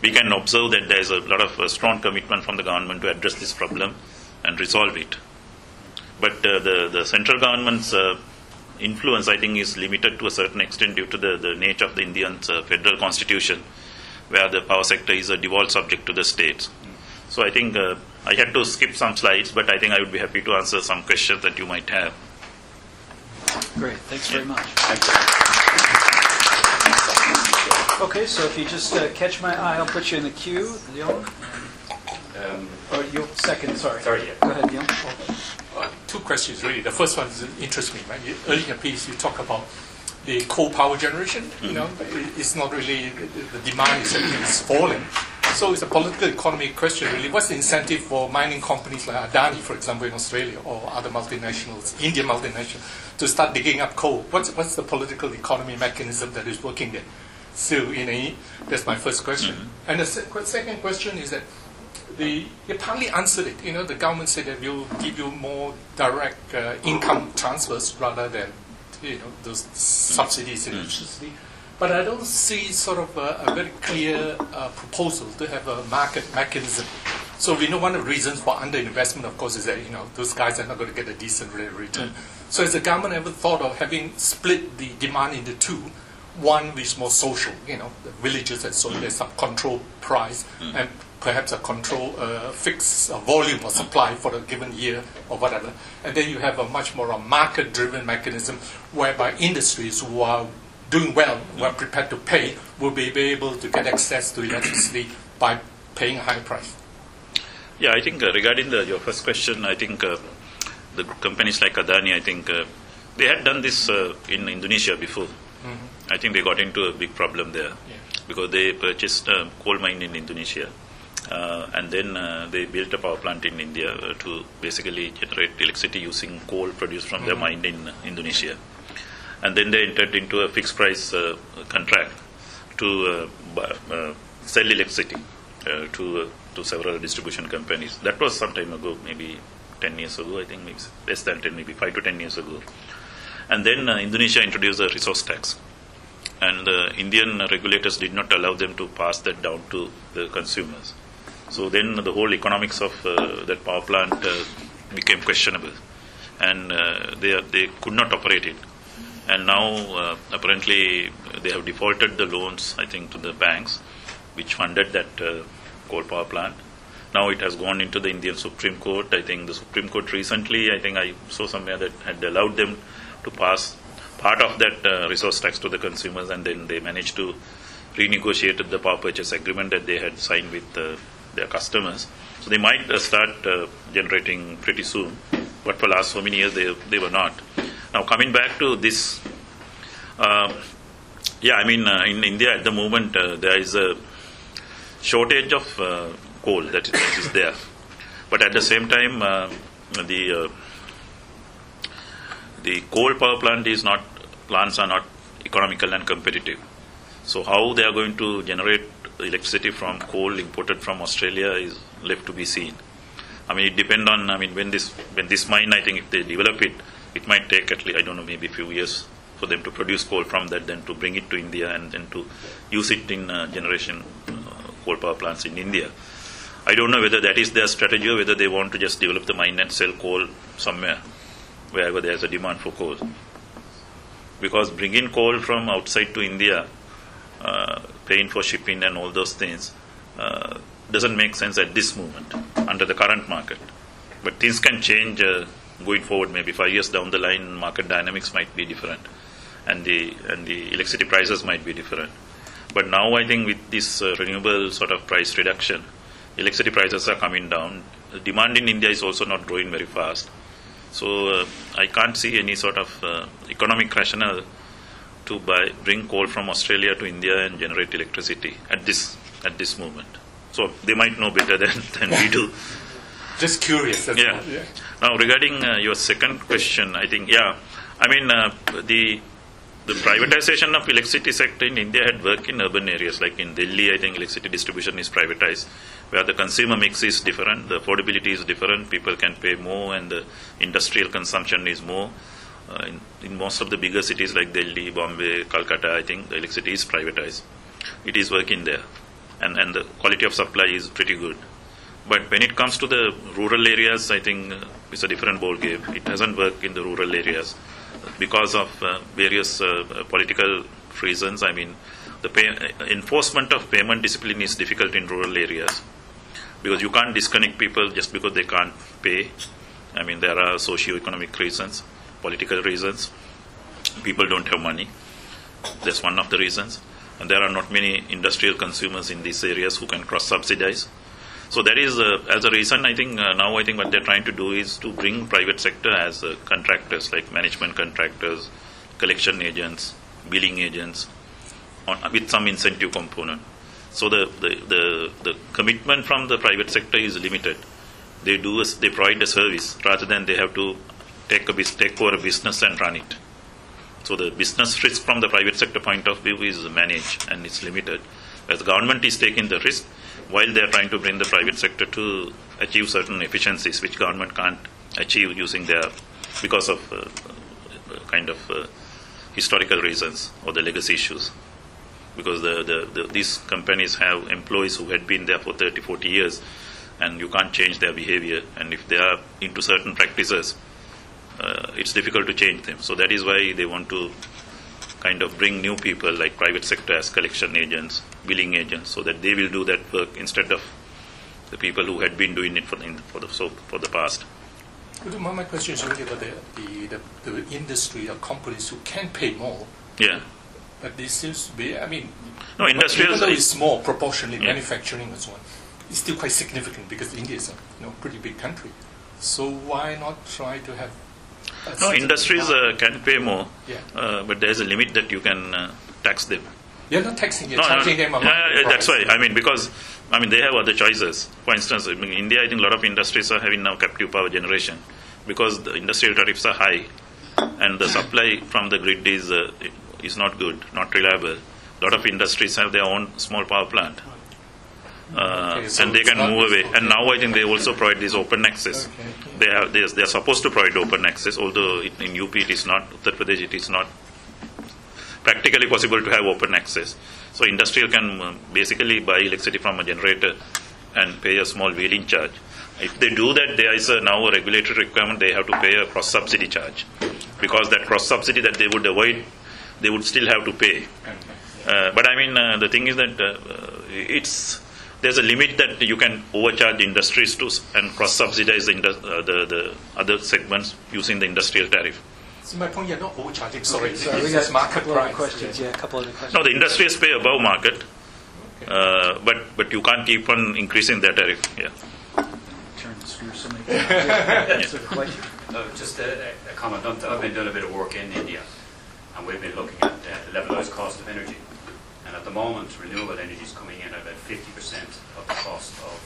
we can observe that there is a lot of uh, strong commitment from the government to address this problem and resolve it. But uh, the, the central government's uh, influence, I think, is limited to a certain extent due to the, the nature of the Indian uh, federal constitution, where the power sector is a devolved subject to the states. So I think uh, I had to skip some slides, but I think I would be happy to answer some questions that you might have. Great, thanks very much. Okay, so if you just uh, catch my eye, I'll put you in the queue, Leon. Um, Or you'll second, sorry. Sorry, yeah. Go ahead, Leon. uh, two questions really. The first one is interests me. Right? You- Earlier in the piece, you talk about the coal power generation. You know, it's not really the the demand is, is falling. So it's a political economy question really. What's the incentive for mining companies like Adani, for example, in Australia, or other multinationals, Indian multinationals, to start digging up coal? What's what's the political economy mechanism that is working there? So, you know, that's my first question. And the se- second question is that the, you partly answered it. You know, the government said that we'll give you more direct uh, income transfers rather than, you know, those subsidies in electricity. But I don't see sort of a, a very clear uh, proposal to have a market mechanism. So we know one of the reasons for underinvestment, of course, is that you know those guys are not going to get a decent rate of return. So has the government ever thought of having split the demand into two? One which is more social, you know, the villages and so on, there's some control price and perhaps a control uh, fixed uh, volume of supply for a given year or whatever. And then you have a much more a market-driven mechanism whereby industries who are doing well, who are prepared to pay, will be able to get access to electricity by paying a high price. Yeah, I think uh, regarding the, your first question, I think uh, the companies like Adani, I think uh, they had done this uh, in Indonesia before. I think they got into a big problem there because they purchased a coal mine in Indonesia. Uh, and then uh, they built a power plant in India uh, to basically generate electricity using coal produced from their mine in Indonesia. And then they entered into a fixed price uh, contract to uh, uh, sell electricity uh, to uh, to several distribution companies. That was some time ago, maybe 10 years ago, I think, maybe less than 10, maybe 5 to 10 years ago. And then Indonesia introduced a resource tax. And the Indian regulators did not allow them to pass that down to the consumers. So then the whole economics of that power plant became questionable. And they, they could not operate it. And now, uh, apparently, they have defaulted the loans, I think, to the banks, which funded that uh, coal power plant. Now it has gone into the Indian Supreme Court. I think the Supreme Court recently, I think I saw somewhere that had allowed them to pass part of that uh, resource tax to the consumers, and then they managed to renegotiate the power purchase agreement that they had signed with uh, their customers. So they might uh, start uh, generating pretty soon, but for last so many years they, they were not. Now coming back to this, uh, yeah, I mean uh, in India at the moment uh, there is a shortage of uh, coal that is, there, but at the same time uh, the uh, the coal power plant is not plants are not economical and competitive. So how they are going to generate electricity from coal imported from Australia is left to be seen. I mean, it depend on. I mean, when this when this mine, I think if they develop it, it might take at least I don't know maybe a few years for them to produce coal from that, then to bring it to India and then to use it in uh, generation uh, coal power plants in India. I don't know whether that is their strategy or whether they want to just develop the mine and sell coal somewhere wherever there is a demand for coal. Because bringing coal from outside to India uh, paying for shipping and all those things uh, doesn't make sense at this moment under the current market. But things can change uh, going forward. Maybe five years down the line, market dynamics might be different, and the and the electricity prices might be different. But now I think with this uh, renewable sort of price reduction, electricity prices are coming down. The demand in India is also not growing very fast. So uh, I can't see any sort of uh, economic rationale to buy, bring coal from Australia to India and generate electricity at this at this moment. So they might know better *laughs* than, than we do. Just curious. That's Yeah. all, yeah. Now regarding uh, your second question, I think yeah, I mean uh, the the privatization of electricity sector in India had worked in urban areas like in Delhi. I think electricity distribution is privatized, where the consumer mix is different, the affordability is different. People can pay more, and the industrial consumption is more. Uh, in, in most of the bigger cities like Delhi, Bombay, Calcutta, I think the electricity is privatized. It is working there, and and the quality of supply is pretty good. But when it comes to the rural areas, I think uh, it's a different ball game. It doesn't work in the rural areas because of uh, various uh, political reasons. I mean, the pay, enforcement of payment discipline is difficult in rural areas because you can't disconnect people just because they can't pay. I mean, there are socio-economic reasons, political reasons. People don't have money. That's one of the reasons. And there are not many industrial consumers in these areas who can cross-subsidize. So that is, uh, as a reason, I think uh, now I think what they're trying to do is to bring private sector as uh, contractors, like management contractors, collection agents, billing agents, on, with some incentive component. So the, the, the, the commitment from the private sector is limited. They do a, they provide a service rather than they have to take a take over a business and run it. So the business risk from the private sector point of view is managed and it's limited. As the government is taking the risk while they are trying to bring the private sector to achieve certain efficiencies which government can't achieve using their because of uh, uh, kind of uh, historical reasons or the legacy issues. Because the, the, the, these companies have employees who had been there for 30, 40 years and you can't change their behavior. And if they are into certain practices, uh, it's difficult to change them. So that is why they want to kind of bring new people like private sector as collection agents, billing agents, so that they will do that work instead of the people who had been doing it for the, for the, so, for the past. But My, question is really about the, the, the, the industry or companies who can pay more, Yeah. but this seems to be, I mean, No, industrial even though it's small proportionally, Yeah. manufacturing and so on, it's still quite significant because India is a you know, pretty big country. So why not try to have no industries uh, can pay more, Yeah. uh, but there is a limit that you can uh, tax them. You're not taxing, you're No, no, charging no. them a Yeah, yeah, that's why. I mean, because I mean they have other choices. For instance, in India, I think a lot of industries are having now captive power generation because the industrial tariffs are high, and the supply from the grid is uh, is not good, not reliable. A lot of industries have their own small power plant. Uh, Okay, so and they can move away. And now I think they also provide this open access. Okay. They are they, they are supposed to provide open access, although it, in UP it is not. Uttar Pradesh it is not practically possible to have open access. So industrial can uh, basically buy electricity from a generator and pay a small wheeling charge. If they do that, there is a, now a regulatory requirement. They have to pay a cross subsidy charge because that cross subsidy that they would avoid, they would still have to pay. Uh, but I mean, uh, the thing is that uh, it's there's a limit that you can overcharge industries to and cross subsidize the, uh, the the other segments using the industrial tariff. So my point, you're not overcharging, sorry, So it's we just got a market couple other price. questions. Yeah, a couple other questions. No, the industries pay above market, uh, but but you can't keep on increasing their tariff. Yeah. Turn the screw so many *laughs* times. Yeah, Answer the. No, just a, a comment. I've I've been doing a bit of work in India, and we've been looking at uh, the levelized cost of energy. And at the moment, renewable energy is coming in at about 50% of the cost of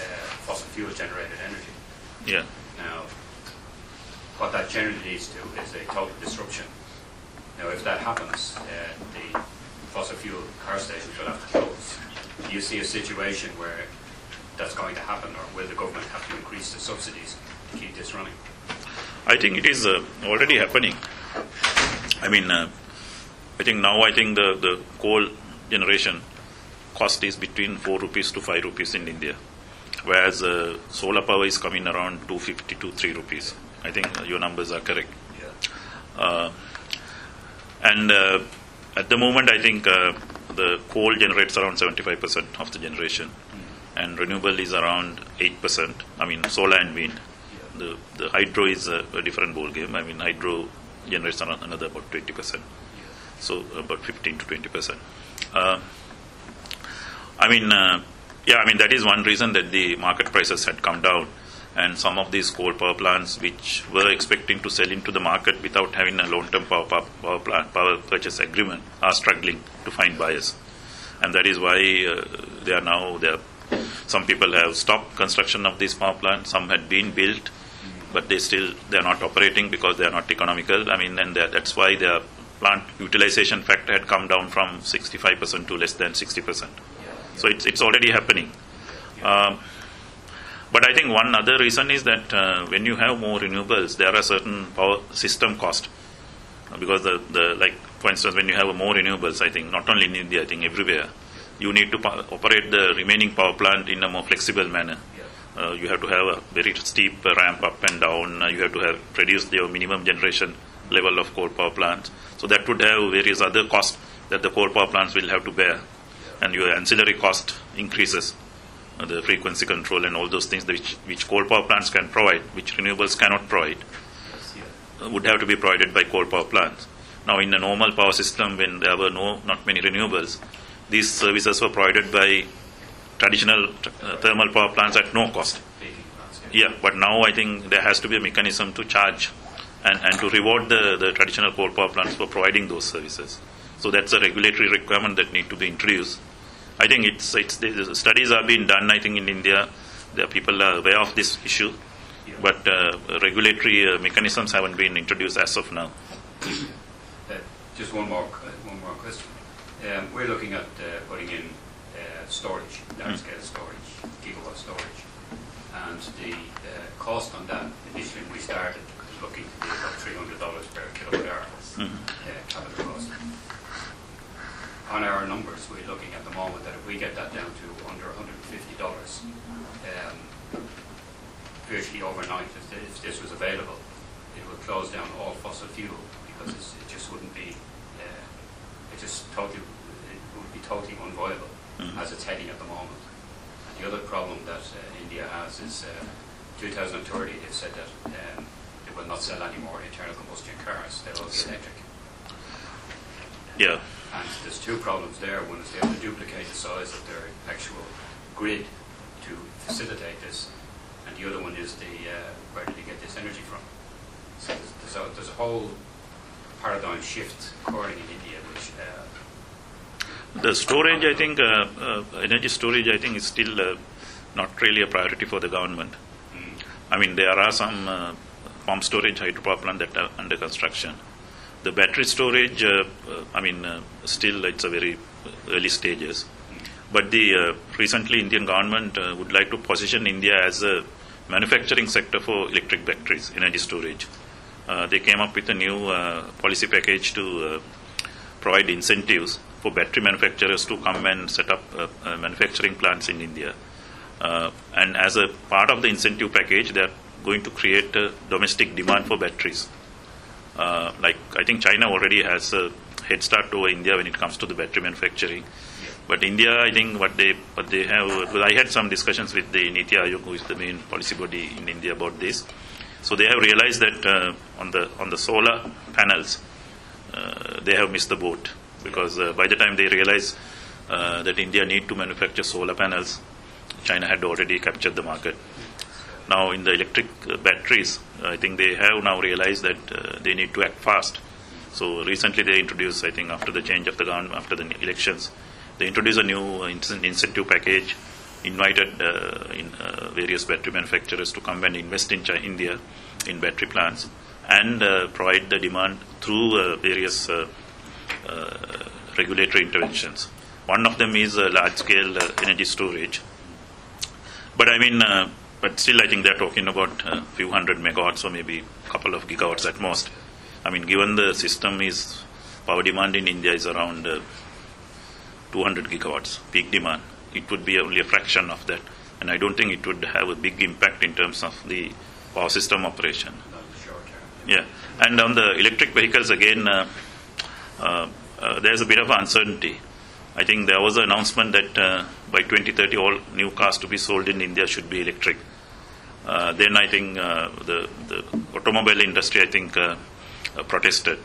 uh, fossil fuel generated energy. Yeah. Now, what that generally leads to is a total disruption. Now, if that happens, uh, the fossil fuel car stations will have to close. Do you see a situation where that's going to happen, or will the government have to increase the subsidies to keep this running? I think it is uh, already happening. I mean, uh, I think now I think the, the coal generation cost is between 4 rupees to 5 rupees in India, whereas uh, solar power is coming around 250 to 3 rupees. I think your numbers are correct. Uh, and uh, at the moment, I think uh, the coal generates around 75% of the generation, and renewable is around 8%. I mean, solar and wind. The, the hydro is a, a different ball game. I mean, hydro generates another about 20%. So about 15 to 20%. Uh, I mean, uh, yeah, I mean, that is one reason that the market prices had come down. And some of these coal power plants, which were expecting to sell into the market without having a long-term power, power, power, plant, power purchase agreement, are struggling to find buyers. And that is why uh, they are now, they are, some people have stopped construction of these power plants. Some had been built, but they still, they are not operating because they are not economical. I mean, and that's why their plant utilization factor had come down from 65% to less than 60%. So it's, it's already happening. Um, but I think one other reason is that uh, when you have more renewables, there are certain power system cost. Because the, the like for instance, when you have more renewables, I think not only in India, I think everywhere, you need to operate the remaining power plant in a more flexible manner. Uh, you have to have a very steep ramp up and down. Uh, you have to have reduced your minimum generation level of coal power plants. So that would have various other costs that the coal power plants will have to bear, and your ancillary cost increases uh, the frequency control and all those things which, which coal power plants can provide, which renewables cannot provide, uh, would have to be provided by coal power plants. Now, in a normal power system, when there were no not many renewables, these services were provided by traditional uh, thermal power plants at no cost. Yeah, but now I think there has to be a mechanism to charge and, and to reward the, the traditional coal power plants for providing those services. So that's a regulatory requirement that need to be introduced. I think it's, it's the studies are being done. I think in India, the people are aware of this issue, but uh, regulatory uh, mechanisms haven't been introduced as of now. Uh, just one more, one more question. Um, we're looking at uh, putting in uh, storage, large-scale storage, gigawatt storage, and the uh, cost on that initially we started looking to be about three hundred dollars per kilowatt hour uh, capital cost. On our numbers, we're looking at the moment that if we get that down to under one hundred and fifty dollars, um, virtually overnight, if, th- if this was available, it would close down all fossil fuel because it's, it just wouldn't be, uh, it just totally, it would be totally unviable Mhm. as it's heading at the moment. And the other problem that uh, India has is uh, 2030, they've said that um, not sell any more internal combustion cars, they'll all be electric. Yeah, And there's two problems there. One is they have to duplicate the size of their actual grid to facilitate this, and the other one is the uh, where do they get this energy from? So there's, there's, a, there's a whole paradigm shift occurring in India, which uh, the storage, I think, uh, uh, energy storage, I think, is still uh, not really a priority for the government. mm, I mean, there are some uh, pump storage hydropower plant that are under construction. The battery storage, uh, uh, I mean, uh, still it's a very early stages. But the uh, recently Indian government uh, would like to position India as a manufacturing sector for electric batteries, energy storage. Uh, they came up with a new uh, policy package to uh, provide incentives for battery manufacturers to come and set up uh, uh, manufacturing plants in India. Uh, and as a part of the incentive package, they are going to create a domestic demand for batteries. Uh, like I think China already has a head start over India when it comes to the battery manufacturing. But India, I think what they what they have. Well, I had some discussions with the Niti Aayog, who is the main policy body in India, about this. So they have realized that uh, on the on the solar panels, uh, they have missed the boat because uh, by the time they realize uh, that India need to manufacture solar panels, China had already captured the market. Now in the electric uh, batteries, I think they have now realized that uh, they need to act fast. So recently they introduced, I think after the change of the government, after the elections, they introduced a new uh, incentive package, invited uh, in uh, various battery manufacturers to come and invest in Chi- India in battery plants and uh, provide the demand through uh, various uh, uh, regulatory interventions. One of them is uh, large-scale uh, energy storage. But I mean, uh, but still, I think they're talking about a few hundred megawatts or maybe a couple of gigawatts at most. I mean, given the system is power demand in India is around uh, 200 gigawatts peak demand, it would be only a fraction of that, and I don't think it would have a big impact in terms of the power system operation. Yeah, and on the electric vehicles again, uh, uh, uh, there's a bit of uncertainty. I think there was an announcement that uh, by 2030 all new cars to be sold in India should be electric. Uh, then I think uh, the, the automobile industry, I think, uh, protested.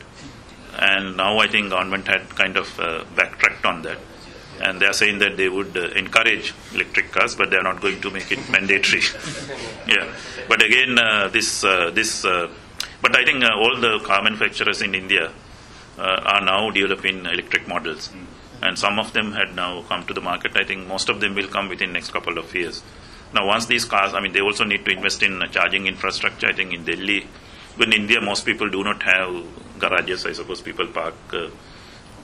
And now I think government had kind of backtracked on that. And they are saying that they would uh, encourage electric cars, but they are not going to make it *laughs* mandatory. *laughs* yeah. But again, uh, this, uh, this but I think all the car manufacturers in India are now developing electric models. And some of them had now come to the market. I think most of them will come within next couple of years. Now, once these cars, I mean, they also need to invest in uh, charging infrastructure. I think in Delhi, in India, most people do not have garages. I suppose people park uh,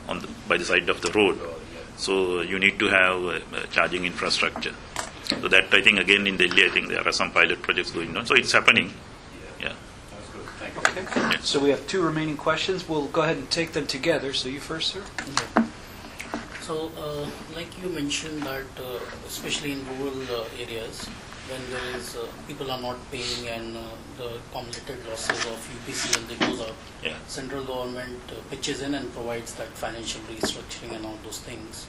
on the, by the side of the road. So you need to have uh, charging infrastructure. So that I think again in Delhi, I think there are some pilot projects going on. So it's happening. Yeah. That's good. Thank you. So we have two remaining questions. We'll go ahead and take them together. So you first, sir. So, uh, like you mentioned that, uh, especially in rural uh, areas, when there is uh, people are not paying and uh, the accumulated losses of UPC and they goes up, Yeah. central government uh, pitches in and provides that financial restructuring and all those things.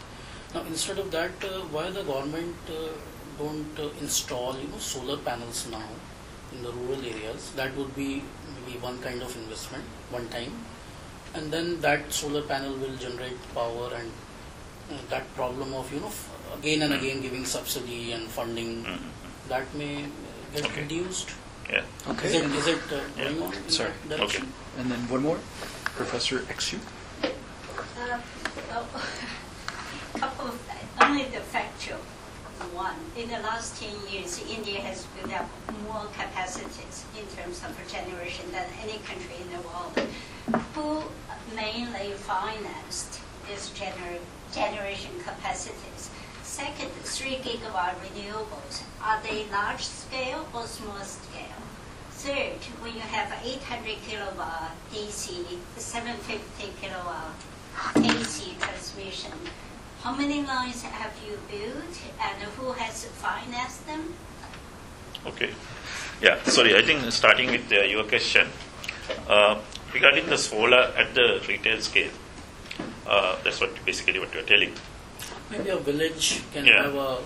Now, instead of that, uh, why the government uh, don't uh, install you know solar panels now in the rural areas? That would be maybe one kind of investment, one time, and then that solar panel will generate power and that problem of you know f- again and again giving subsidy and funding Mhm. that may uh, get Okay. reduced. Yeah. Okay. Is it is it uh, Yeah. going on? Sorry. that direction? And then one more, Professor Exu. Uh, well, *laughs* couple of, only the factual one. In the last 10 years, India has built up more capacities in terms of generation than any country in the world. Who mainly financed this gener- generation capacities? Second, 3 gigawatt renewables. Are they large scale or small scale? Third, when you have 800 kilowatt DC, 750 kilowatt AC transmission, how many lines have you built and who has financed them? Okay. Yeah, sorry, I think starting with uh, your question, uh, regarding the solar at the retail scale, uh, that's what basically what you're telling. Maybe a village can Yeah. have a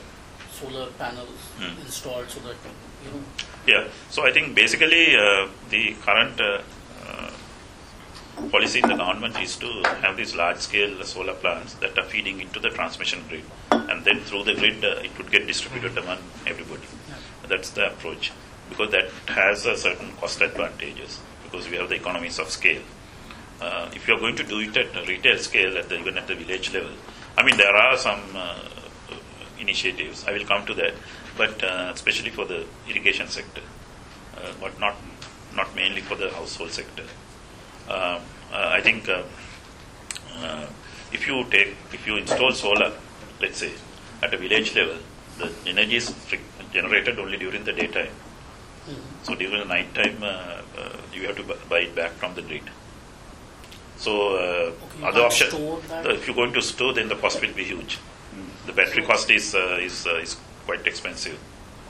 solar panels Hmm. installed so that you know Yeah, so I think basically uh, the current uh, uh, policy in the government is to have these large scale solar plants that are feeding into the transmission grid, and then through the grid uh, it would get distributed among everybody. That's the approach because that has a certain cost advantages because we have the economies of scale. Uh, if you are going to do it at a retail scale, at the, even at the village level, I mean there are some uh, initiatives. I will come to that, but uh, especially for the irrigation sector, uh, but not not mainly for the household sector. Uh, uh, I think uh, uh, if you take if you install solar, let's say at a village level, the energy is generated only during the daytime. So during the night time, uh, uh, you have to buy it back from the grid. So uh, Okay, other option, store that? if you're going to store, then the cost will be huge. The battery cost is uh, is uh, is quite expensive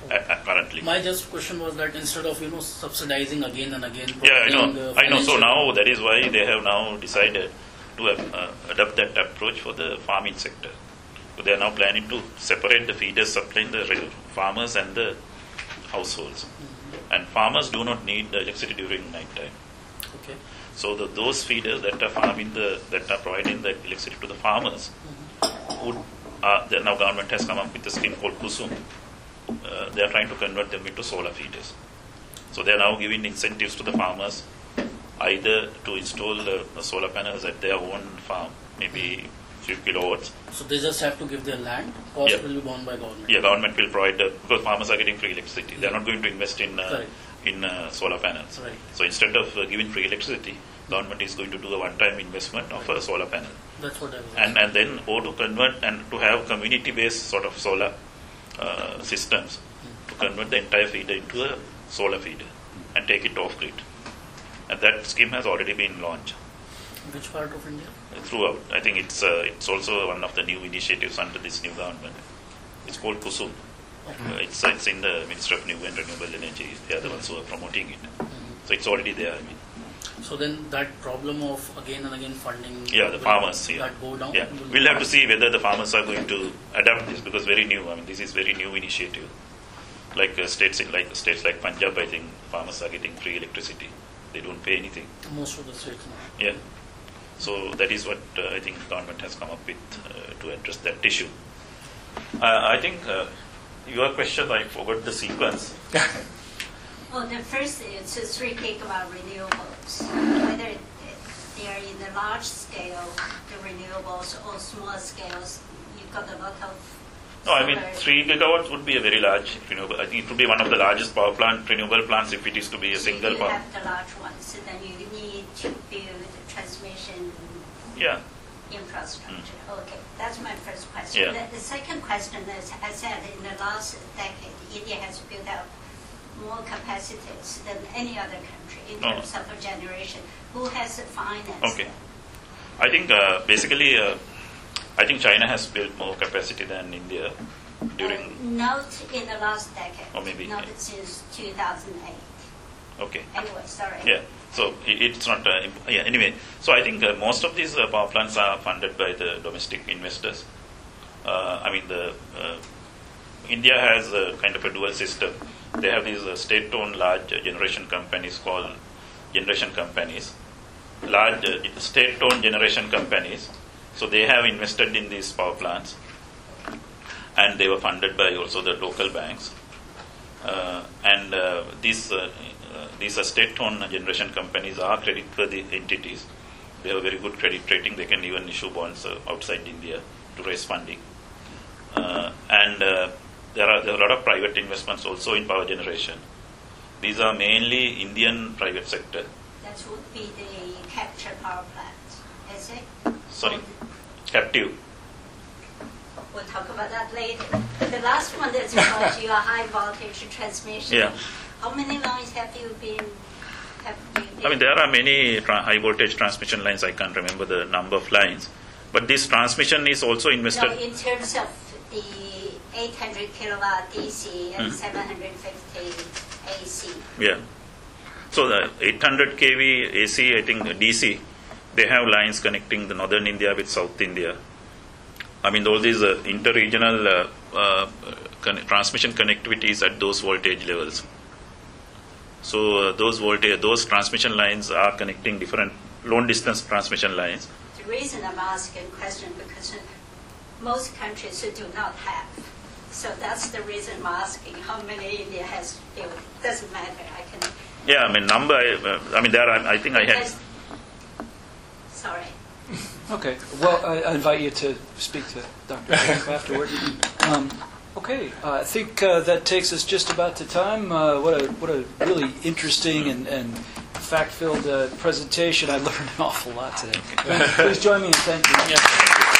uh, uh, currently. my just question was that instead of you know subsidizing again and again Yeah, I know. uh, I know. So now that is why they have now decided to uh, adopt that approach for the farming sector. So they are now planning to separate the feeders supplying the farmers and the households. And farmers do not need the electricity during night time. okay So the, those feeders that are farming the that are providing the electricity to the farmers would uh, the, now government has come up with a scheme called Kusum. Uh, they are trying to convert them into solar feeders. So they are now giving incentives to the farmers either to install uh, solar panels at their own farm, maybe few kilowatts. so they just have to give their land cost Yeah. will be borne by government Yeah, government will provide uh, because farmers are getting free electricity. They are not going to invest in uh. In uh, solar panels. Right. So instead of uh, giving free electricity, government is going to do a one-time investment of a solar panel. that's what I was and, and then or to convert and to have community based sort of solar uh, systems to convert the entire feeder into a solar feeder and take it off grid. And that scheme has already been launched which part of India throughout. I think it's uh, it's also one of the new initiatives under this new government. It's called Kusum. Uh, it's, it's in the Ministry of New and Renewable Energy. They are the ones who are promoting it. So it's already there. I mean. So then that problem of again and again funding. Yeah, the farmers, yeah. That go down. Yeah, we'll have to see whether the farmers are going to adapt this because very new. I mean, this is very new initiative. Like uh, states in like states like Punjab, I think farmers are getting free electricity. They don't pay anything. Most of the states now. Yeah. So that is what uh, I think government has come up with uh, to address that issue. Uh, I think uh, your question, I forgot the sequence. *laughs* Well, the first is to three gigawatt renewables, whether they are in the large scale, the renewables, or small scales, you've got a lot of. No, I mean, 3 gigawatts would be a very large renewable. I think it would be one of the largest power plant, renewable plants if it is to be a single You power. have the large ones, so then you need to build transmission Yeah. infrastructure. Hmm. Okay, that's my first question. Yeah. The, the second question is, I said in the last decade, India has built up more capacities than any other country in Oh. terms of a generation. Who has financed Okay. them? I think uh, basically, uh, I think China has built more capacity than India during. Uh, not in the last decade. Or maybe, Not yeah. since 2008. Okay. Anyway, sorry. Yeah. So it's not. Uh, imp- yeah. Anyway, so I think uh, most of these uh, power plants are funded by the domestic investors. Uh, I mean, the uh, India has a kind of a dual system. They have these uh, state-owned large generation companies called generation companies, large uh, state-owned generation companies. So they have invested in these power plants, and they were funded by also the local banks. Uh, and uh, these uh, these are state-owned generation companies are credit-worthy entities. They have a very good credit rating. They can even issue bonds uh, outside India to raise funding. Uh, and uh, there are there are a lot of private investments also in power generation. These are mainly Indian private sector. That would be the capture power plant, is it? Sorry, Or captive. We'll talk about that later. The last one is about *laughs* your high voltage transmission. Yeah. How many lines have you been, have you been? I mean, there are many tra- high voltage transmission lines. I can't remember the number of lines, but this transmission is also invested. No, in terms of the 800 kilowatt DC and Mhm. 750 AC. Yeah. So the 800 kV AC, I think DC, they have lines connecting the northern India with South India. I mean, all these uh, inter-regional uh, uh, con- transmission connectivities at those voltage levels. So uh, those voltage, those transmission lines are connecting different long distance transmission lines. The reason I'm asking question because most countries do not have. So that's the reason I'm asking how many India has built. Doesn't matter. I can. Yeah, I mean number. I, uh, I mean there are. I think I had. Sorry. Okay. Well, I, I invite you to speak to Dr. Joseph afterward. Um, okay. Uh, I think uh, that takes us just about to time. Uh, what a what a really interesting and, and fact-filled uh, presentation. I learned an awful lot today. *laughs* Please join me in thanking.